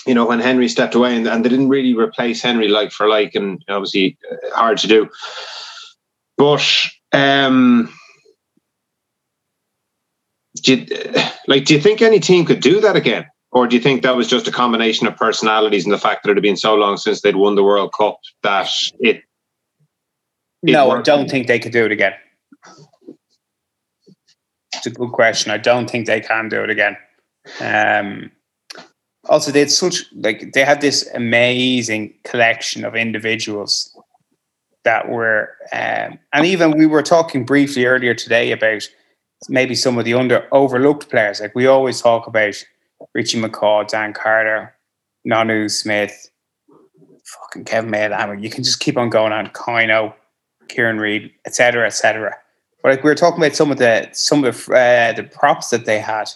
You know when Henry stepped away, and, and they didn't really replace Henry like for like, and obviously uh, hard to do. But um, do you, like, do you think any team could do that again? Or do you think that was just a combination of personalities and the fact that it had been so long since they'd won the World Cup that it? it No, I don't think they could do it again. It's a good question. I don't think they can do it again. Um, also, they had such like they had this amazing collection of individuals that were, um, and even we were talking briefly earlier today about maybe some of the under overlooked players. Like we always talk about Richie McCaw, Dan Carter, Nonu Smith, fucking Keven Mealamu. You can just keep on going on. Kino, Kieran Read, etc., etc. But like we were talking about some of the some of the uh, the props that they had.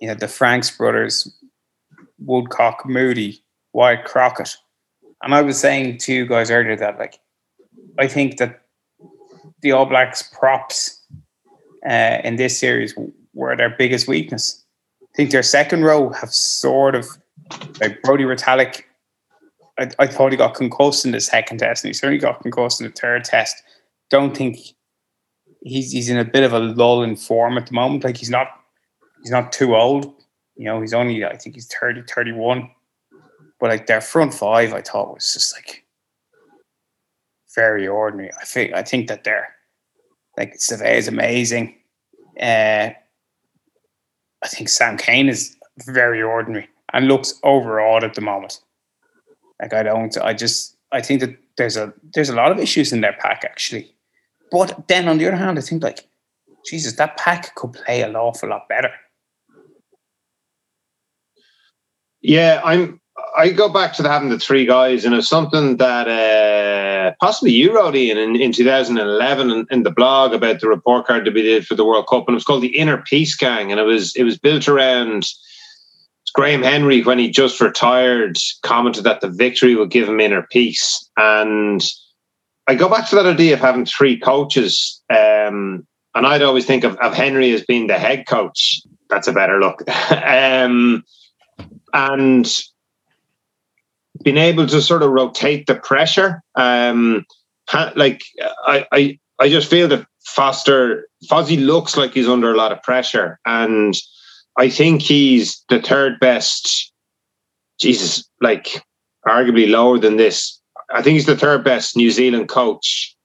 You know, the Franks brothers, Woodcock, Moody, Wyatt Crockett, and I was saying to you guys earlier that like I think that the All Blacks props uh, in this series were their biggest weakness. I think their second row have sort of like Brodie Retallick. I, I thought he got concussed in the second test, and he certainly got concussed in the third test. Don't think he's he's in a bit of a lull in form at the moment. Like he's not he's not too old. You know, he's only I think he's 30, 31. But like their front five, I thought was just like very ordinary. I think I think that they're like Save is amazing. Uh, I think Sam Cane is very ordinary and looks overawed at the moment. Like I don't, I just, I think that there's a there's a lot of issues in their pack actually. But then on the other hand, I think like, Jesus, that pack could play an awful lot better. Yeah, I'm. I go back to the, having the three guys, and it's something that uh, possibly you wrote Ian in, in 2011 in, in the blog about the report card that we did for the World Cup, and it was called the Inner Peace Gang, and it was it was built around Graham Henry when he just retired commented that the victory would give him inner peace, and I go back to that idea of having three coaches, um, and I'd always think of, of Henry as being the head coach. That's a better look. [laughs] um, and being able to sort of rotate the pressure. Um, like I, I, I just feel that Foster Fozzie looks like he's under a lot of pressure, and I think he's the third best. Jesus, like arguably lower than this. I think he's the third best New Zealand coach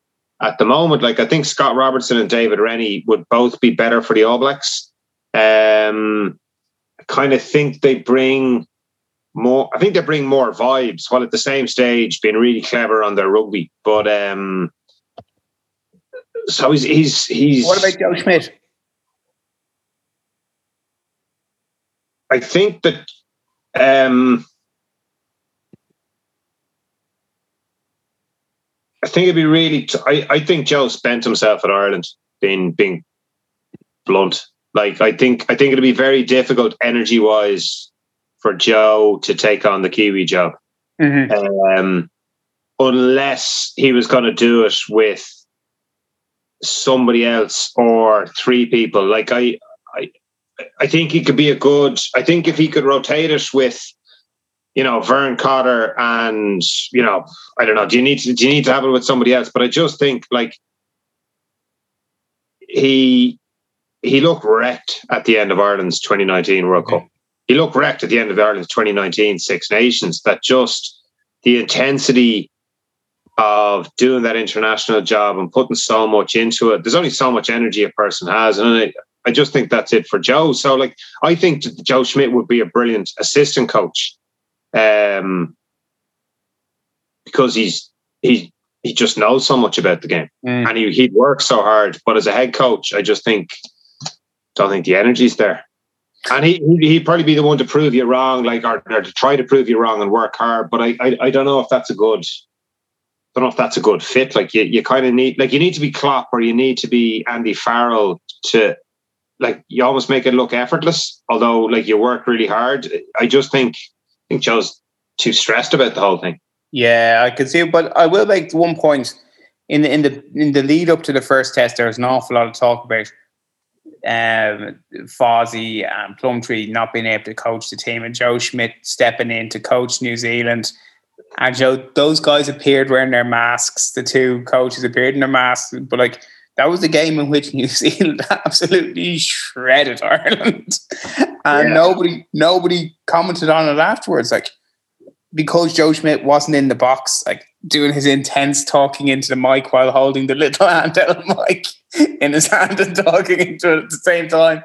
at the moment. Like I think Scott Robertson and David Rennie would both be better for the All Blacks. Um, I kind of think they bring more. I think they bring more vibes while at the same stage being really clever on their rugby. But um, so he's he's he's. What about Joe Schmidt? I think that um, I think it'd be really. T- I I think Joe spent himself at Ireland. Being being blunt, like I think I think it'd be very difficult energy wise for Joe to take on the Kiwi job, Mm-hmm. um, unless he was going to do it with somebody else or three people. Like I, I, I think he could be a good. I think if he could rotate it with, you know, Vern Cotter and you know, I don't know. Do you need to do you need to have it with somebody else? But I just think like he he looked wrecked at the end of Ireland's 2019 World Cup. He looked wrecked at the end of Ireland's 2019 Six Nations. That just the intensity of doing that international job and putting so much into it. There's only so much energy a person has, and I, I just think that's it for Joe. So, like, I think that Joe Schmidt would be a brilliant assistant coach, um, because he's he he just knows so much about the game, Mm. and he he'd work so hard. But as a head coach, I just think don't think the energy's there. And he he'd- probably be the one to prove you wrong, like or, or to try to prove you wrong and work hard. But I I, I don't know if that's a good don't know if that's a good fit. Like you, you kind of need like you need to be Klopp or you need to be Andy Farrell to like you almost make it look effortless, although like you work really hard. I just think I think Joe's too stressed about the whole thing. Yeah, I can see it, but I will make one point in the in the in the lead up to the first test. There was an awful lot of talk about um, Fozzie and Plumtree not being able to coach the team, and Joe Schmidt stepping in to coach New Zealand. And Joe, those guys appeared wearing their masks. The two coaches appeared in their masks, but like that was the game in which [laughs] New Zealand absolutely shredded Ireland, and Yeah. nobody nobody commented on it afterwards. Like because Joe Schmidt wasn't in the box, like doing his intense talking into the mic while holding the little [laughs] handheld mic in his hand and talking into it at the same time.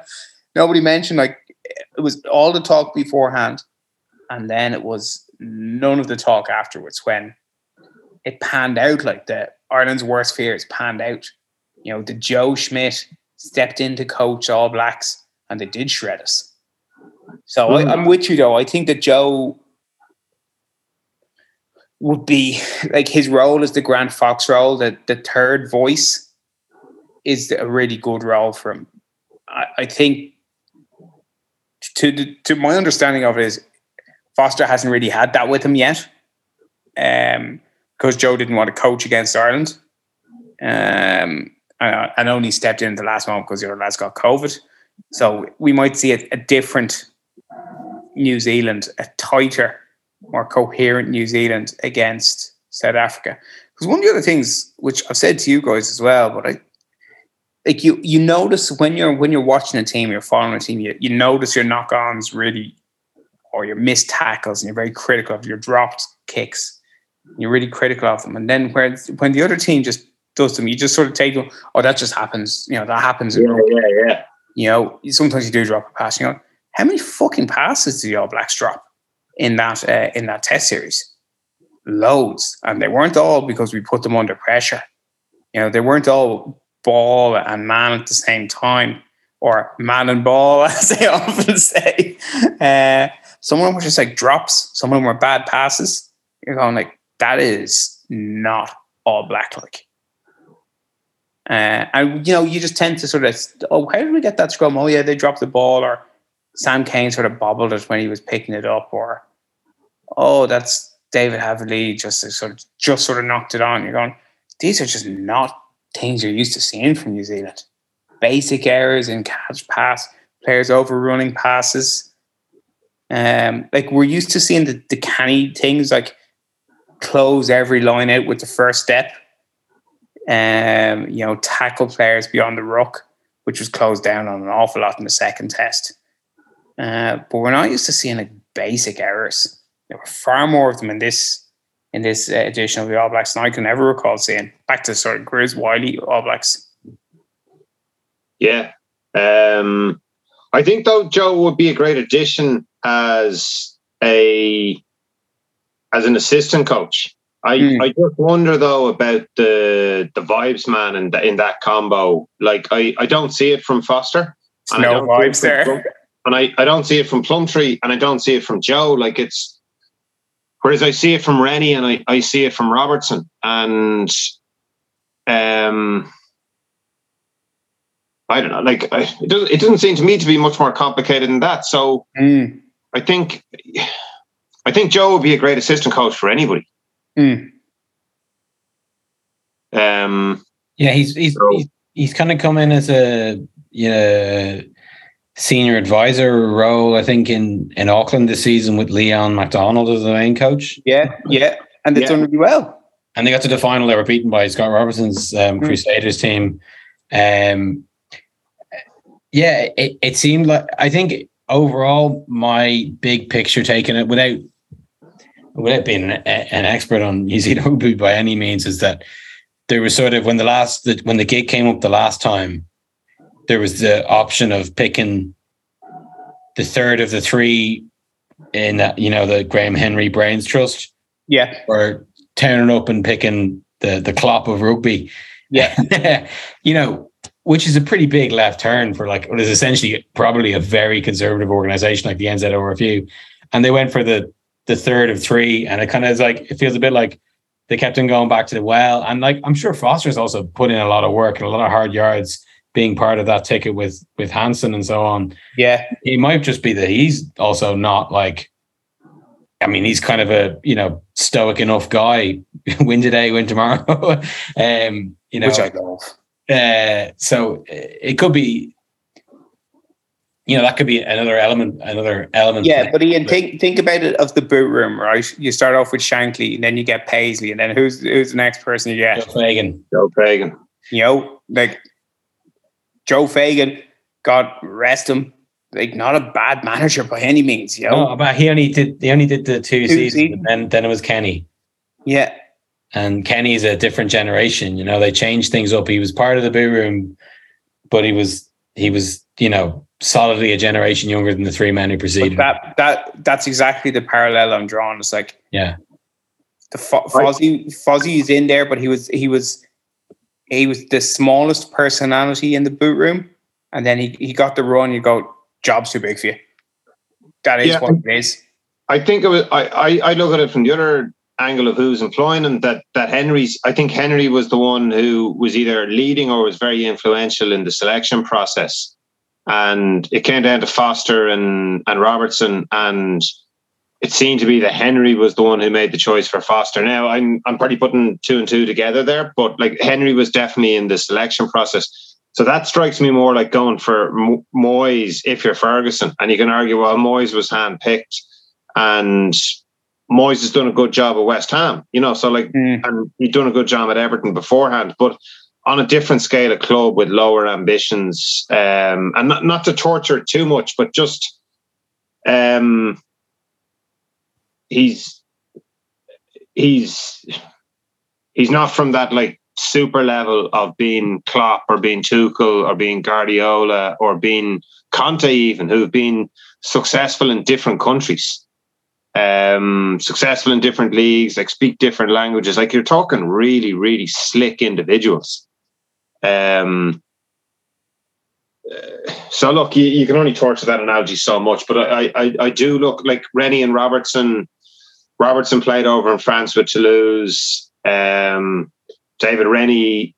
Nobody mentioned like it was all the talk beforehand, and then it was none of the talk afterwards when it panned out like the Ireland's worst fears panned out. You know, the Joe Schmidt stepped in to coach All Blacks and they did shred us. So I, mm. I'm with you though. I think that Joe would be like his role as the Grant Fox role, the, the third voice is a really good role for him. I, I think to to my understanding of it is Foster hasn't really had that with him yet. Um, because Joe didn't want to coach against Ireland. Um, and and only stepped in at the last moment because the other lads got COVID. So we might see a, a different New Zealand, a tighter, more coherent New Zealand against South Africa. Because one of the other things, which I've said to you guys as well, but I like you you notice when you're when you're watching a team, you're following a team, you, you notice your knock-ons really or your missed tackles and you're very critical of your dropped kicks. You're really critical of them. And then where when the other team just does them, you just sort of take them, oh, that just happens. You know, that happens. in yeah, yeah. you know, sometimes you do drop a pass. You know, how many fucking passes do the All Blacks drop in that uh, in that Test series? Loads, and they weren't all because we put them under pressure. You know, they weren't all ball and man at the same time, or man and ball, [laughs] as they often say. Uh, some of them were just like drops. Some of them were bad passes. You're going like that is not all black like. Uh, and you know, you just tend to sort of, oh, how did we get that scrum? Oh, yeah, they dropped the ball, or Sam Cane sort of bobbled it when he was picking it up, or oh, that's David Havili just sort of just sort of knocked it on. You're going, these are just not things you're used to seeing from New Zealand. Basic errors in catch pass, players overrunning passes. Um, like we're used to seeing the, the canny things like close every line out with the first step um, you know, tackle players beyond the ruck, which was closed down on an awful lot in the second test. Uh, but we're not used to seeing like basic errors. There were far more of them in this in this uh, edition of the All Blacks than I can ever recall seeing. Back to sort of Grizz Wyllie All Blacks. Yeah. Um, I think though Joe would be a great addition as a as an assistant coach. I, Hmm. I just wonder though about the the vibes man in, in that combo. Like I, I don't see it from Foster. and no don't see it vibes there. Plum- and I, I don't see it from Plumtree and I don't see it from Joe. Like it's whereas I see it from Rennie and I, I see it from Robertson and um I don't know. Like I, it doesn't it doesn't seem to me to be much more complicated than that. So Mm. I think I think Joe would be a great assistant coach for anybody. Mm. Um, Yeah, he's he's So- he's, he's kind of come in as a you know, senior advisor role. I think in in Auckland this season with Leon MacDonald as the main coach, Yeah, yeah, and they've Yeah. done really well. and they got to the final. They were beaten by Scott Robertson's um, Mm. Crusaders team. Um, yeah, it, it seemed like I think overall my big picture taking it without without being an, an expert on New Zealand [laughs] rugby by any means is that there was sort of when the last when the gig came up the last time there was the option of picking the third of the three in that you know the Graham Henry Brains Trust Yeah, or turning up and picking the the Klopp of rugby. Yeah. [laughs] you know, which is a pretty big left turn for like what is essentially probably a very conservative organization like the NZORFU. And they went for the the third of three, and it kind of is like it feels a bit like they kept on going back to the well. And like I'm sure Foster's also put in a lot of work and a lot of hard yards being part of that ticket with with Hansen and so on yeah, it might just be that he's also not like I mean, he's kind of a you know stoic enough guy. [laughs] win today, win tomorrow. [laughs] um, you know, which I love. uh, so it could be, you know, that could be another element, another element. Yeah, but Ian, think think about it of the boot room, right? You start off with Shankly, and then you get Paisley, and then who's who's the next person you get? Joe Fagan. Joe Fagan. You know, like Joe Fagan, God rest him, like not a bad manager by any means. You know, Oh, but he only did he only did the two, Two seasons, seasons. and then then it was Kenny. yeah, and Kenny's a different generation. You know, they changed things up. He was part of the boo room, but he was he was you know solidly a generation younger than the three men who preceded. him. that that that's exactly the parallel I'm drawing. It's like Yeah, the Fo- Fozzie is in there, but he was he was he was the smallest personality in the boot room, and then he, he got the run. You go, job's too big for you. That is Yeah. what it is. I think it was. I, I I look at it from the other angle of who's employing him. That that Henry's. I think Henry was the one who was either leading or was very influential in the selection process, and it came down to Foster and and Robertson, and it seemed to be that Henry was the one who made the choice for Foster. Now I'm I'm probably putting two and two together there, but like Henry was definitely in the selection process. So that strikes me more like going for Mo- Moyes if you're Ferguson, and you can argue, well, Moyes was handpicked and Moyes has done a good job at West Ham, you know, so like, Mm. and he'd done a good job at Everton beforehand, but on a different scale, a club with lower ambitions, um, and not, not to torture it too much, but just, um, he's, he's, he's not from that like super level of being Klopp or being Tuchel or being Guardiola or being Conte even, who've been successful in different countries um, successful in different leagues, like speak different languages. Like you're talking really, really slick individuals. Um, uh, so look, you, you can only torture that analogy so much, but I, I, I do look like Rennie and Robertson. Robertson played over in France with Toulouse. Um, David Rennie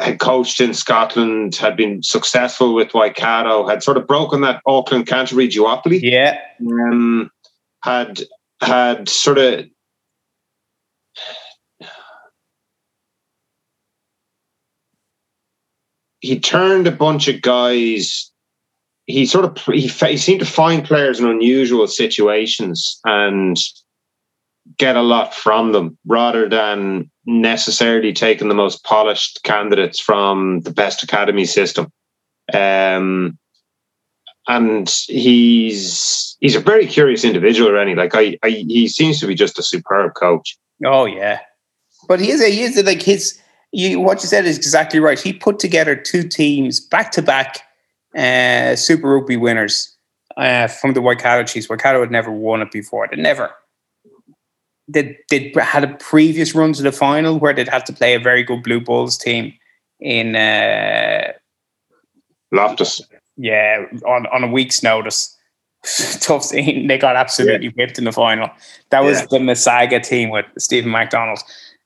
had coached in Scotland, had been successful with Waikato, had sort of broken that Auckland Canterbury duopoly Yeah, um, had had sort of he turned a bunch of guys. He sort of he, he seemed to find players in unusual situations and get a lot from them rather than necessarily taking the most polished candidates from the best academy system. Um, and he's he's a very curious individual, Rennie. Like I, I, he seems to be just a superb coach. Oh yeah, but he is a, he is a, like his. You what you said is exactly right. He put together two teams back to back uh, Super Rugby winners uh, from the Waikato Chiefs. Waikato had never won it before. They never. They they had a previous run to the final where they'd had to play a very good Blue Bulls team in uh, Loftus. yeah on on a week's notice. [laughs] Tough scene. They got absolutely whipped in the final. That was Yeah. the Masaga team with Stephen McDonald,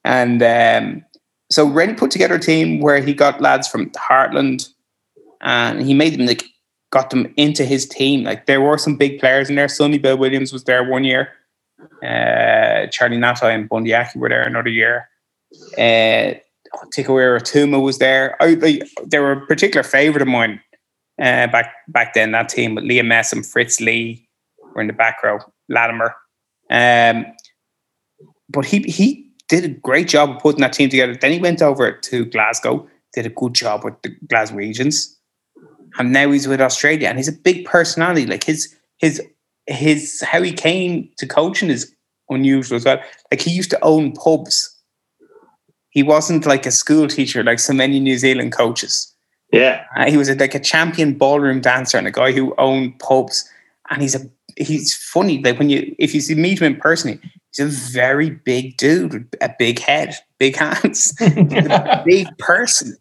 and um, so Rennie put together a team where he got lads from Heartland, and he made them like got them into his team. Like there were some big players in there. Sonny Bill Williams was there one year. Uh, Charlie Ngatai and Bundee Aki were there another year. Uh, Tikawira Tuma was there. I, I, they were a particular favourite of mine uh, back back then. That team with Liam Messam and Fritz Lee were in the back row. Latimer, um, but he he did a great job of putting that team together. Then he went over to Glasgow, did a good job with the Glaswegians, and now he's with Australia. And he's a big personality. Like his his his how he came to coaching is unusual as well. Like he used to own pubs. He wasn't like a school teacher like so many New Zealand coaches. Yeah. Uh, he was a, like a champion ballroom dancer and a guy who owned pubs. And he's a he's funny. Like when you if you see meet him in person, he's a very big dude with a big head, big hands, a [laughs] [laughs] big person,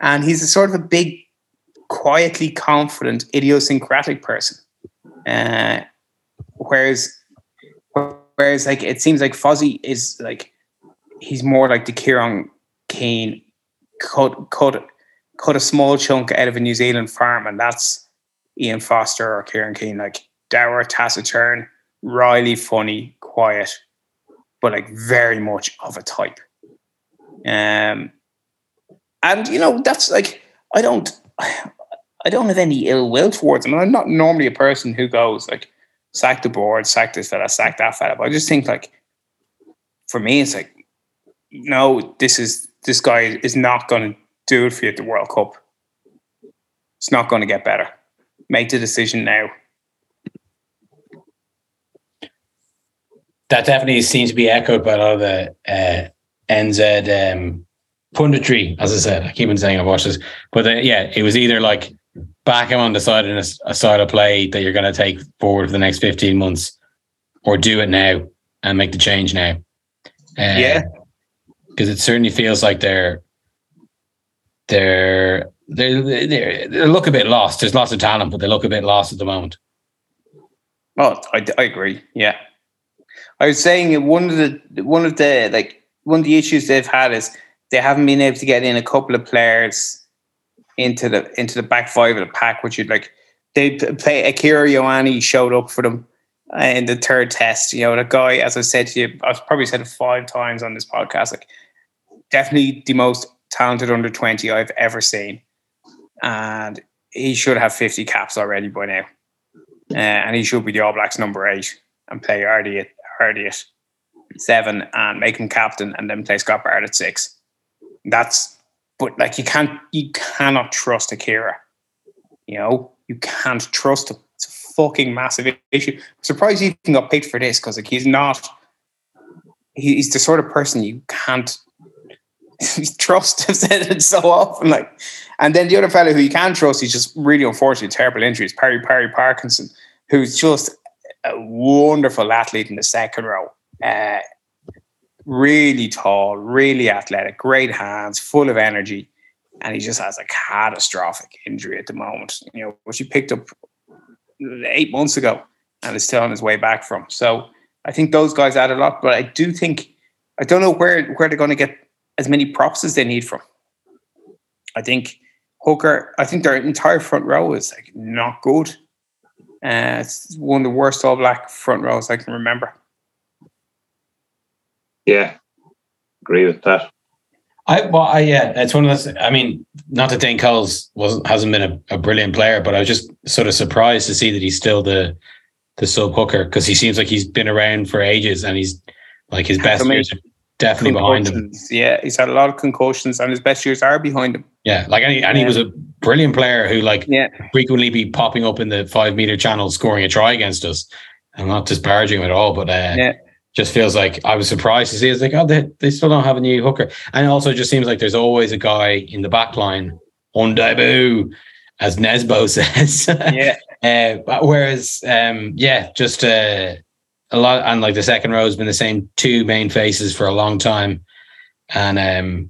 and he's a sort of a big, quietly confident, idiosyncratic person. Uh, whereas, whereas like it seems like Fozzie is like he's more like the Kieran Kane cut cut cut a small chunk out of a New Zealand farm, and that's Ian Foster or Kieran Kane, like dour, taciturn, Riley, funny, quiet, but like very much of a type. Um, and you know that's like I don't, [sighs] I don't have any ill will towards him. I'm not normally a person who goes like sack the board, sack this fella, sack that fella. But I just think like for me, it's like no, this is this guy is not going to do it for you at the World Cup. It's not going to get better. Make the decision now. that definitely seems to be echoed by a lot of the uh, NZ um, punditry. As I said, I keep on saying I watched this, but uh, yeah, it was either like back him on deciding a, a side of play that you're going to take forward for the next 15 months, or do it now and make the change now. Uh, Yeah. because it certainly feels like they're they're they they they look a bit lost. There's lots of talent, but they look a bit lost at the moment. Oh, I, I agree. Yeah, I was saying one of the one of the like one of the issues they've had is they haven't been able to get in a couple of players into the into the back five of the pack, which you'd like. They play Akira Ioane showed up for them uh, in the third test. You know, the guy, as I said to you, I've probably said it five times on this podcast. Like, definitely the most talented under twenty I've ever seen, and he should have fifty caps already by now uh, and he should be the All Blacks number eight and play Ardie at Ardie at seven and make him captain, and then play Scott Barrett at six. That's but like you can't you cannot trust Akira. You know you can't trust him. It's a fucking massive issue. I'm surprised he even got picked for this because like he's not. he- He's the sort of person you can't [laughs] trust. I've said it so often. Like, and then the other fellow who you can trust, he's just really unfortunately terrible injuries. Pari Pari Parkinson, who's just a wonderful athlete in the second row. Uh, really tall, really athletic, great hands, full of energy, and he just has a catastrophic injury at the moment. You know, which he picked up eight months ago and is still on his way back from. So I think those guys add a lot, but I do think I don't know where where they're going to get as many props as they need from. I think Hooker. I think their entire front row is like not good. Uh, it's one of the worst All Black front rows I can remember. Yeah. Agree with that. I well, I yeah, it's one of those. I mean, not that Dane Coles was hasn't been a, a brilliant player, but I was just sort of surprised to see that he's still the the sub hooker because he seems like he's been around for ages and he's like his best I mean, years are definitely behind him. Yeah, he's had a lot of concussions, and his best years are behind him. Yeah, like and he, and he Yeah. was a brilliant player who like Yeah, frequently be popping up in the five meter channel scoring a try against us. I'm not disparaging him at all, but uh, Yeah. Just feels like I was surprised to see. It's like, oh, they, they still don't have a new hooker, and it also just seems like there's always a guy in the back line on debut, as Nesbo [laughs] says. Yeah. uh, whereas, um, yeah, just uh, a lot, and like the second row has been the same two main faces for a long time, and um,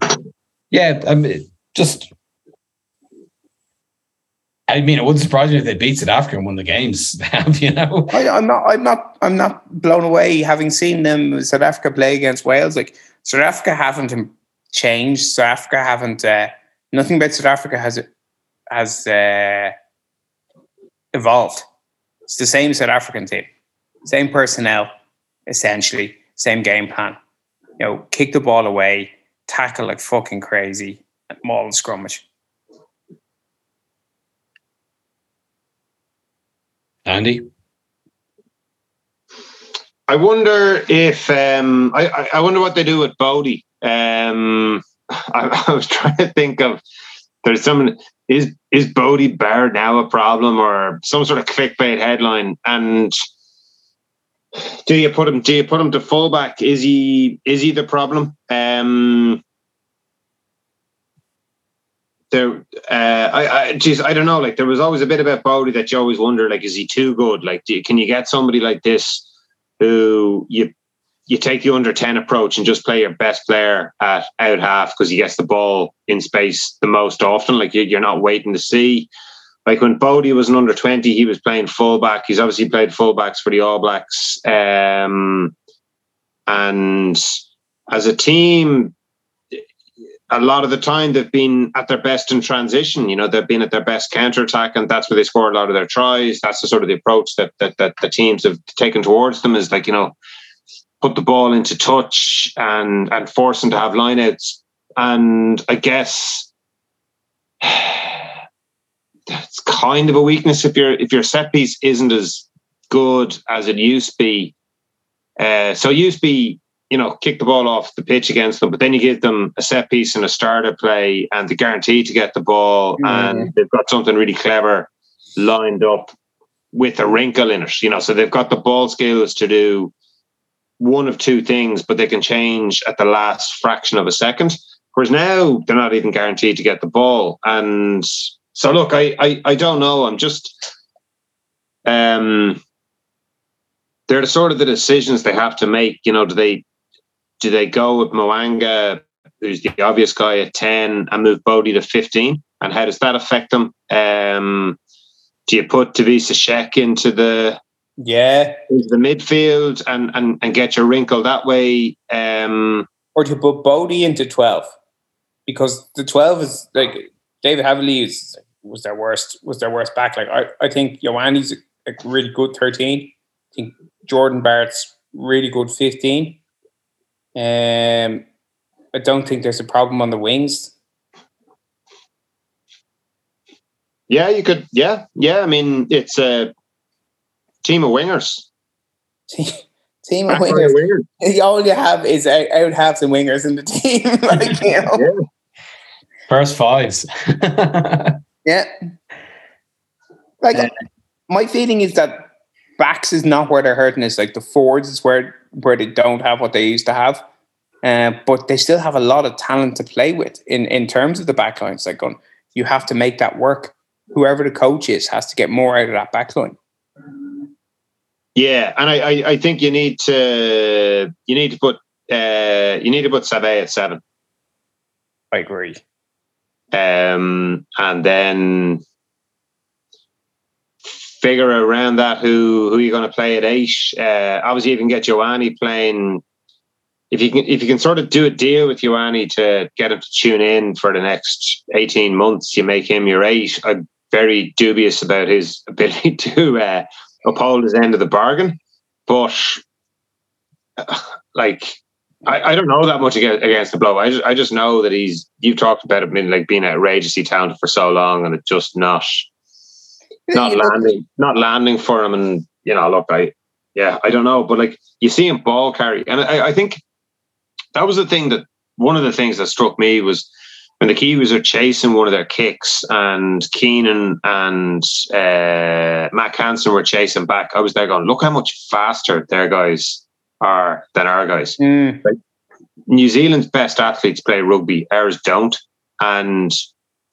yeah, I mean, just. I mean, it wouldn't surprise me if they beat South Africa and won the games. [laughs] you know, I, I'm not. I'm not. I'm not blown away having seen them South Africa play against Wales. Like South Africa haven't changed. South Africa haven't. Uh, nothing about South Africa has has uh, evolved. It's the same South African team, same personnel, essentially, same game plan. You know, kick the ball away, tackle like fucking crazy, and maul and scrummage. Andy. I wonder if um, I, I, wonder what they do with Bodie. Um, [laughs] I, I was trying to think of there's some is is Bodie Barr now a problem or some sort of clickbait headline and do you put him do you put him to fullback is he is he the problem um there uh I I I don't know like there was always a bit about Bodie that you always wonder like is he too good like you, can you get somebody like this who you you take the under 10 approach and just play your best player at out half because he gets the ball in space the most often. Like you're not waiting to see. Like when Bodie was an under 20, he was playing fullback. He's obviously played fullbacks for the All Blacks. Um, and as a team, a lot of the time they've been at their best in transition. You know, they've been at their best counter attack, and that's where they score a lot of their tries. That's the sort of the approach that that, that the teams have taken towards them. Is like you know, put the ball into touch and and force them to have lineouts. And I guess [sighs] that's kind of a weakness if your if your set piece isn't as good as it used to be. Uh, so used to be, you know, kick the ball off the pitch against them, but then you give them a set piece and a starter play and the guarantee to get the ball, mm. and they've got something really clever lined up with a wrinkle in it. You know, so they've got the ball skills to do one of two things, but they can change at the last fraction of a second. Whereas now they're not even guaranteed to get the ball. And so look, I I, I don't know. I'm just um they're the sort of the decisions they have to make. You know, do they do they go with Mo'unga, who's the obvious guy at 10, and move Bodie to 15? And how does that affect them? Um, do you put Tuivasa-Sheck into the yeah. Into the midfield and, and, and get your wrinkle that way. Um, or to put Bodie into 12. Because the 12 is like David Havili is, was their worst was their worst back. Like I, I think Ioane's a, a really good 13. I think Jordan Barrett's really good 15. Um I don't think there's a problem on the wings. Yeah, you could. Yeah, yeah. I mean, it's a team of wingers. [laughs] team of wingers. wingers. [laughs] All you have is out, out halves and wingers in the team. like, you know? yeah. First fives. [laughs] yeah. Like uh, my feeling is that backs is not where they're hurting. It's like the forwards is where where they don't have what they used to have. Uh, but they still have a lot of talent to play with in, in terms of the backlines. Like going, you have to make that work. Whoever the coach is has to get more out of that backline. Yeah, and I, I, I think you need to you need to put uh, you need to put Savea at seven. I agree. Um, and then figure around that who who you're going to play at eight. Uh, obviously, you can get Ioane playing. If you can, if you can sort of do a deal with Ioane to get him to tune in for the next eighteen months, you make him your eight. I'm very dubious about his [laughs] ability to uh, uphold his end of the bargain. But [sighs] like, I, I don't know that much against, against the blow. I just I just know that he's. You've talked about him being like being outrageously talented for so long, and it just not [laughs] not landing, not landing for him. And you know, look, I yeah, I don't know, but like you see him ball carry, and I, I think that was the thing that one of the things that struck me was when the Kiwis are chasing one of their kicks and Keenan and uh, Mack Hansen were chasing back, I was there going, look how much faster their guys are than our guys. Mm. Like, New Zealand's best athletes play rugby, ours don't. And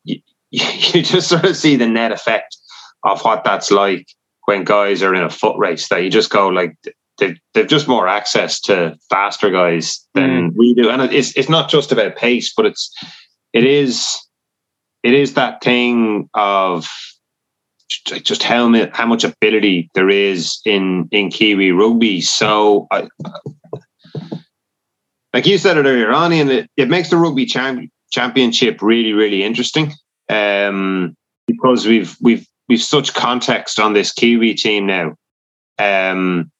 you, [laughs] you just sort of see the net effect of what that's like when guys are in a foot race. That you just go like they've they've just more access to faster guys than we do, and it's it's not just about pace, but it's it is it is that thing of just how how much ability there is in in Kiwi rugby. So, I, like you said it earlier on, and it, it makes the rugby champ, championship really really interesting um, because we've we've we've such context on this Kiwi team now. Um,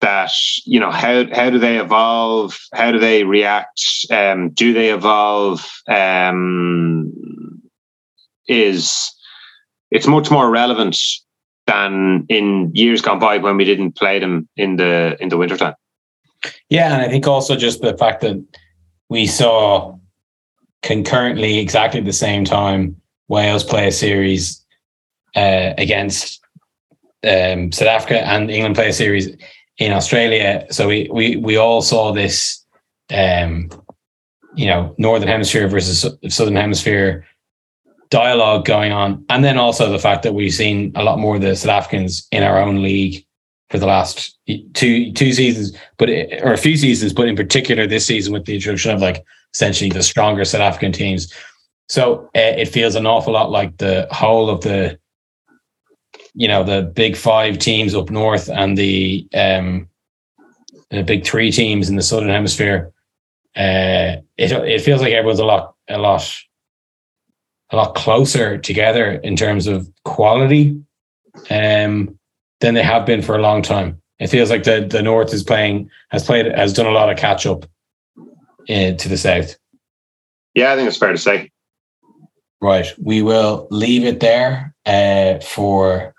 that you know how how do they evolve? How do they react? Um, do they evolve? Um, is it's much more relevant than in years gone by when we didn't play them in the in the wintertime. Yeah, and I think also just the fact that we saw concurrently exactly the same time Wales play a series uh, against um, South Africa and England play a series in Australia. So we we we all saw this, um, you know, Northern Hemisphere versus Southern Hemisphere dialogue going on, and then also the fact that we've seen a lot more of the South Africans in our own league for the last two two seasons, but it, or a few seasons, but in particular this season with the introduction of like essentially the stronger South African teams. So uh, it feels an awful lot like the whole of the, you know, the big five teams up north and the um, the big three teams in the southern hemisphere. Uh, it it feels like everyone's a lot a lot a lot closer together in terms of quality. Um, than they have been for a long time. It feels like the the North is playing has played has done a lot of catch up uh, to the South. Yeah, I think it's fair to say. Right, we will leave it there uh, for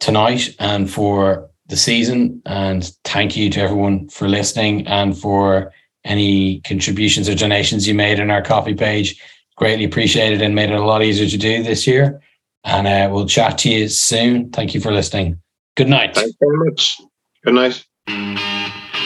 tonight and for the season. And thank you to everyone for listening and for any contributions or donations you made in our Ko-fi page. Greatly appreciated and made it a lot easier to do this year. And uh, we'll chat to you soon. Thank you for listening. Good night. Thanks very much. Good night.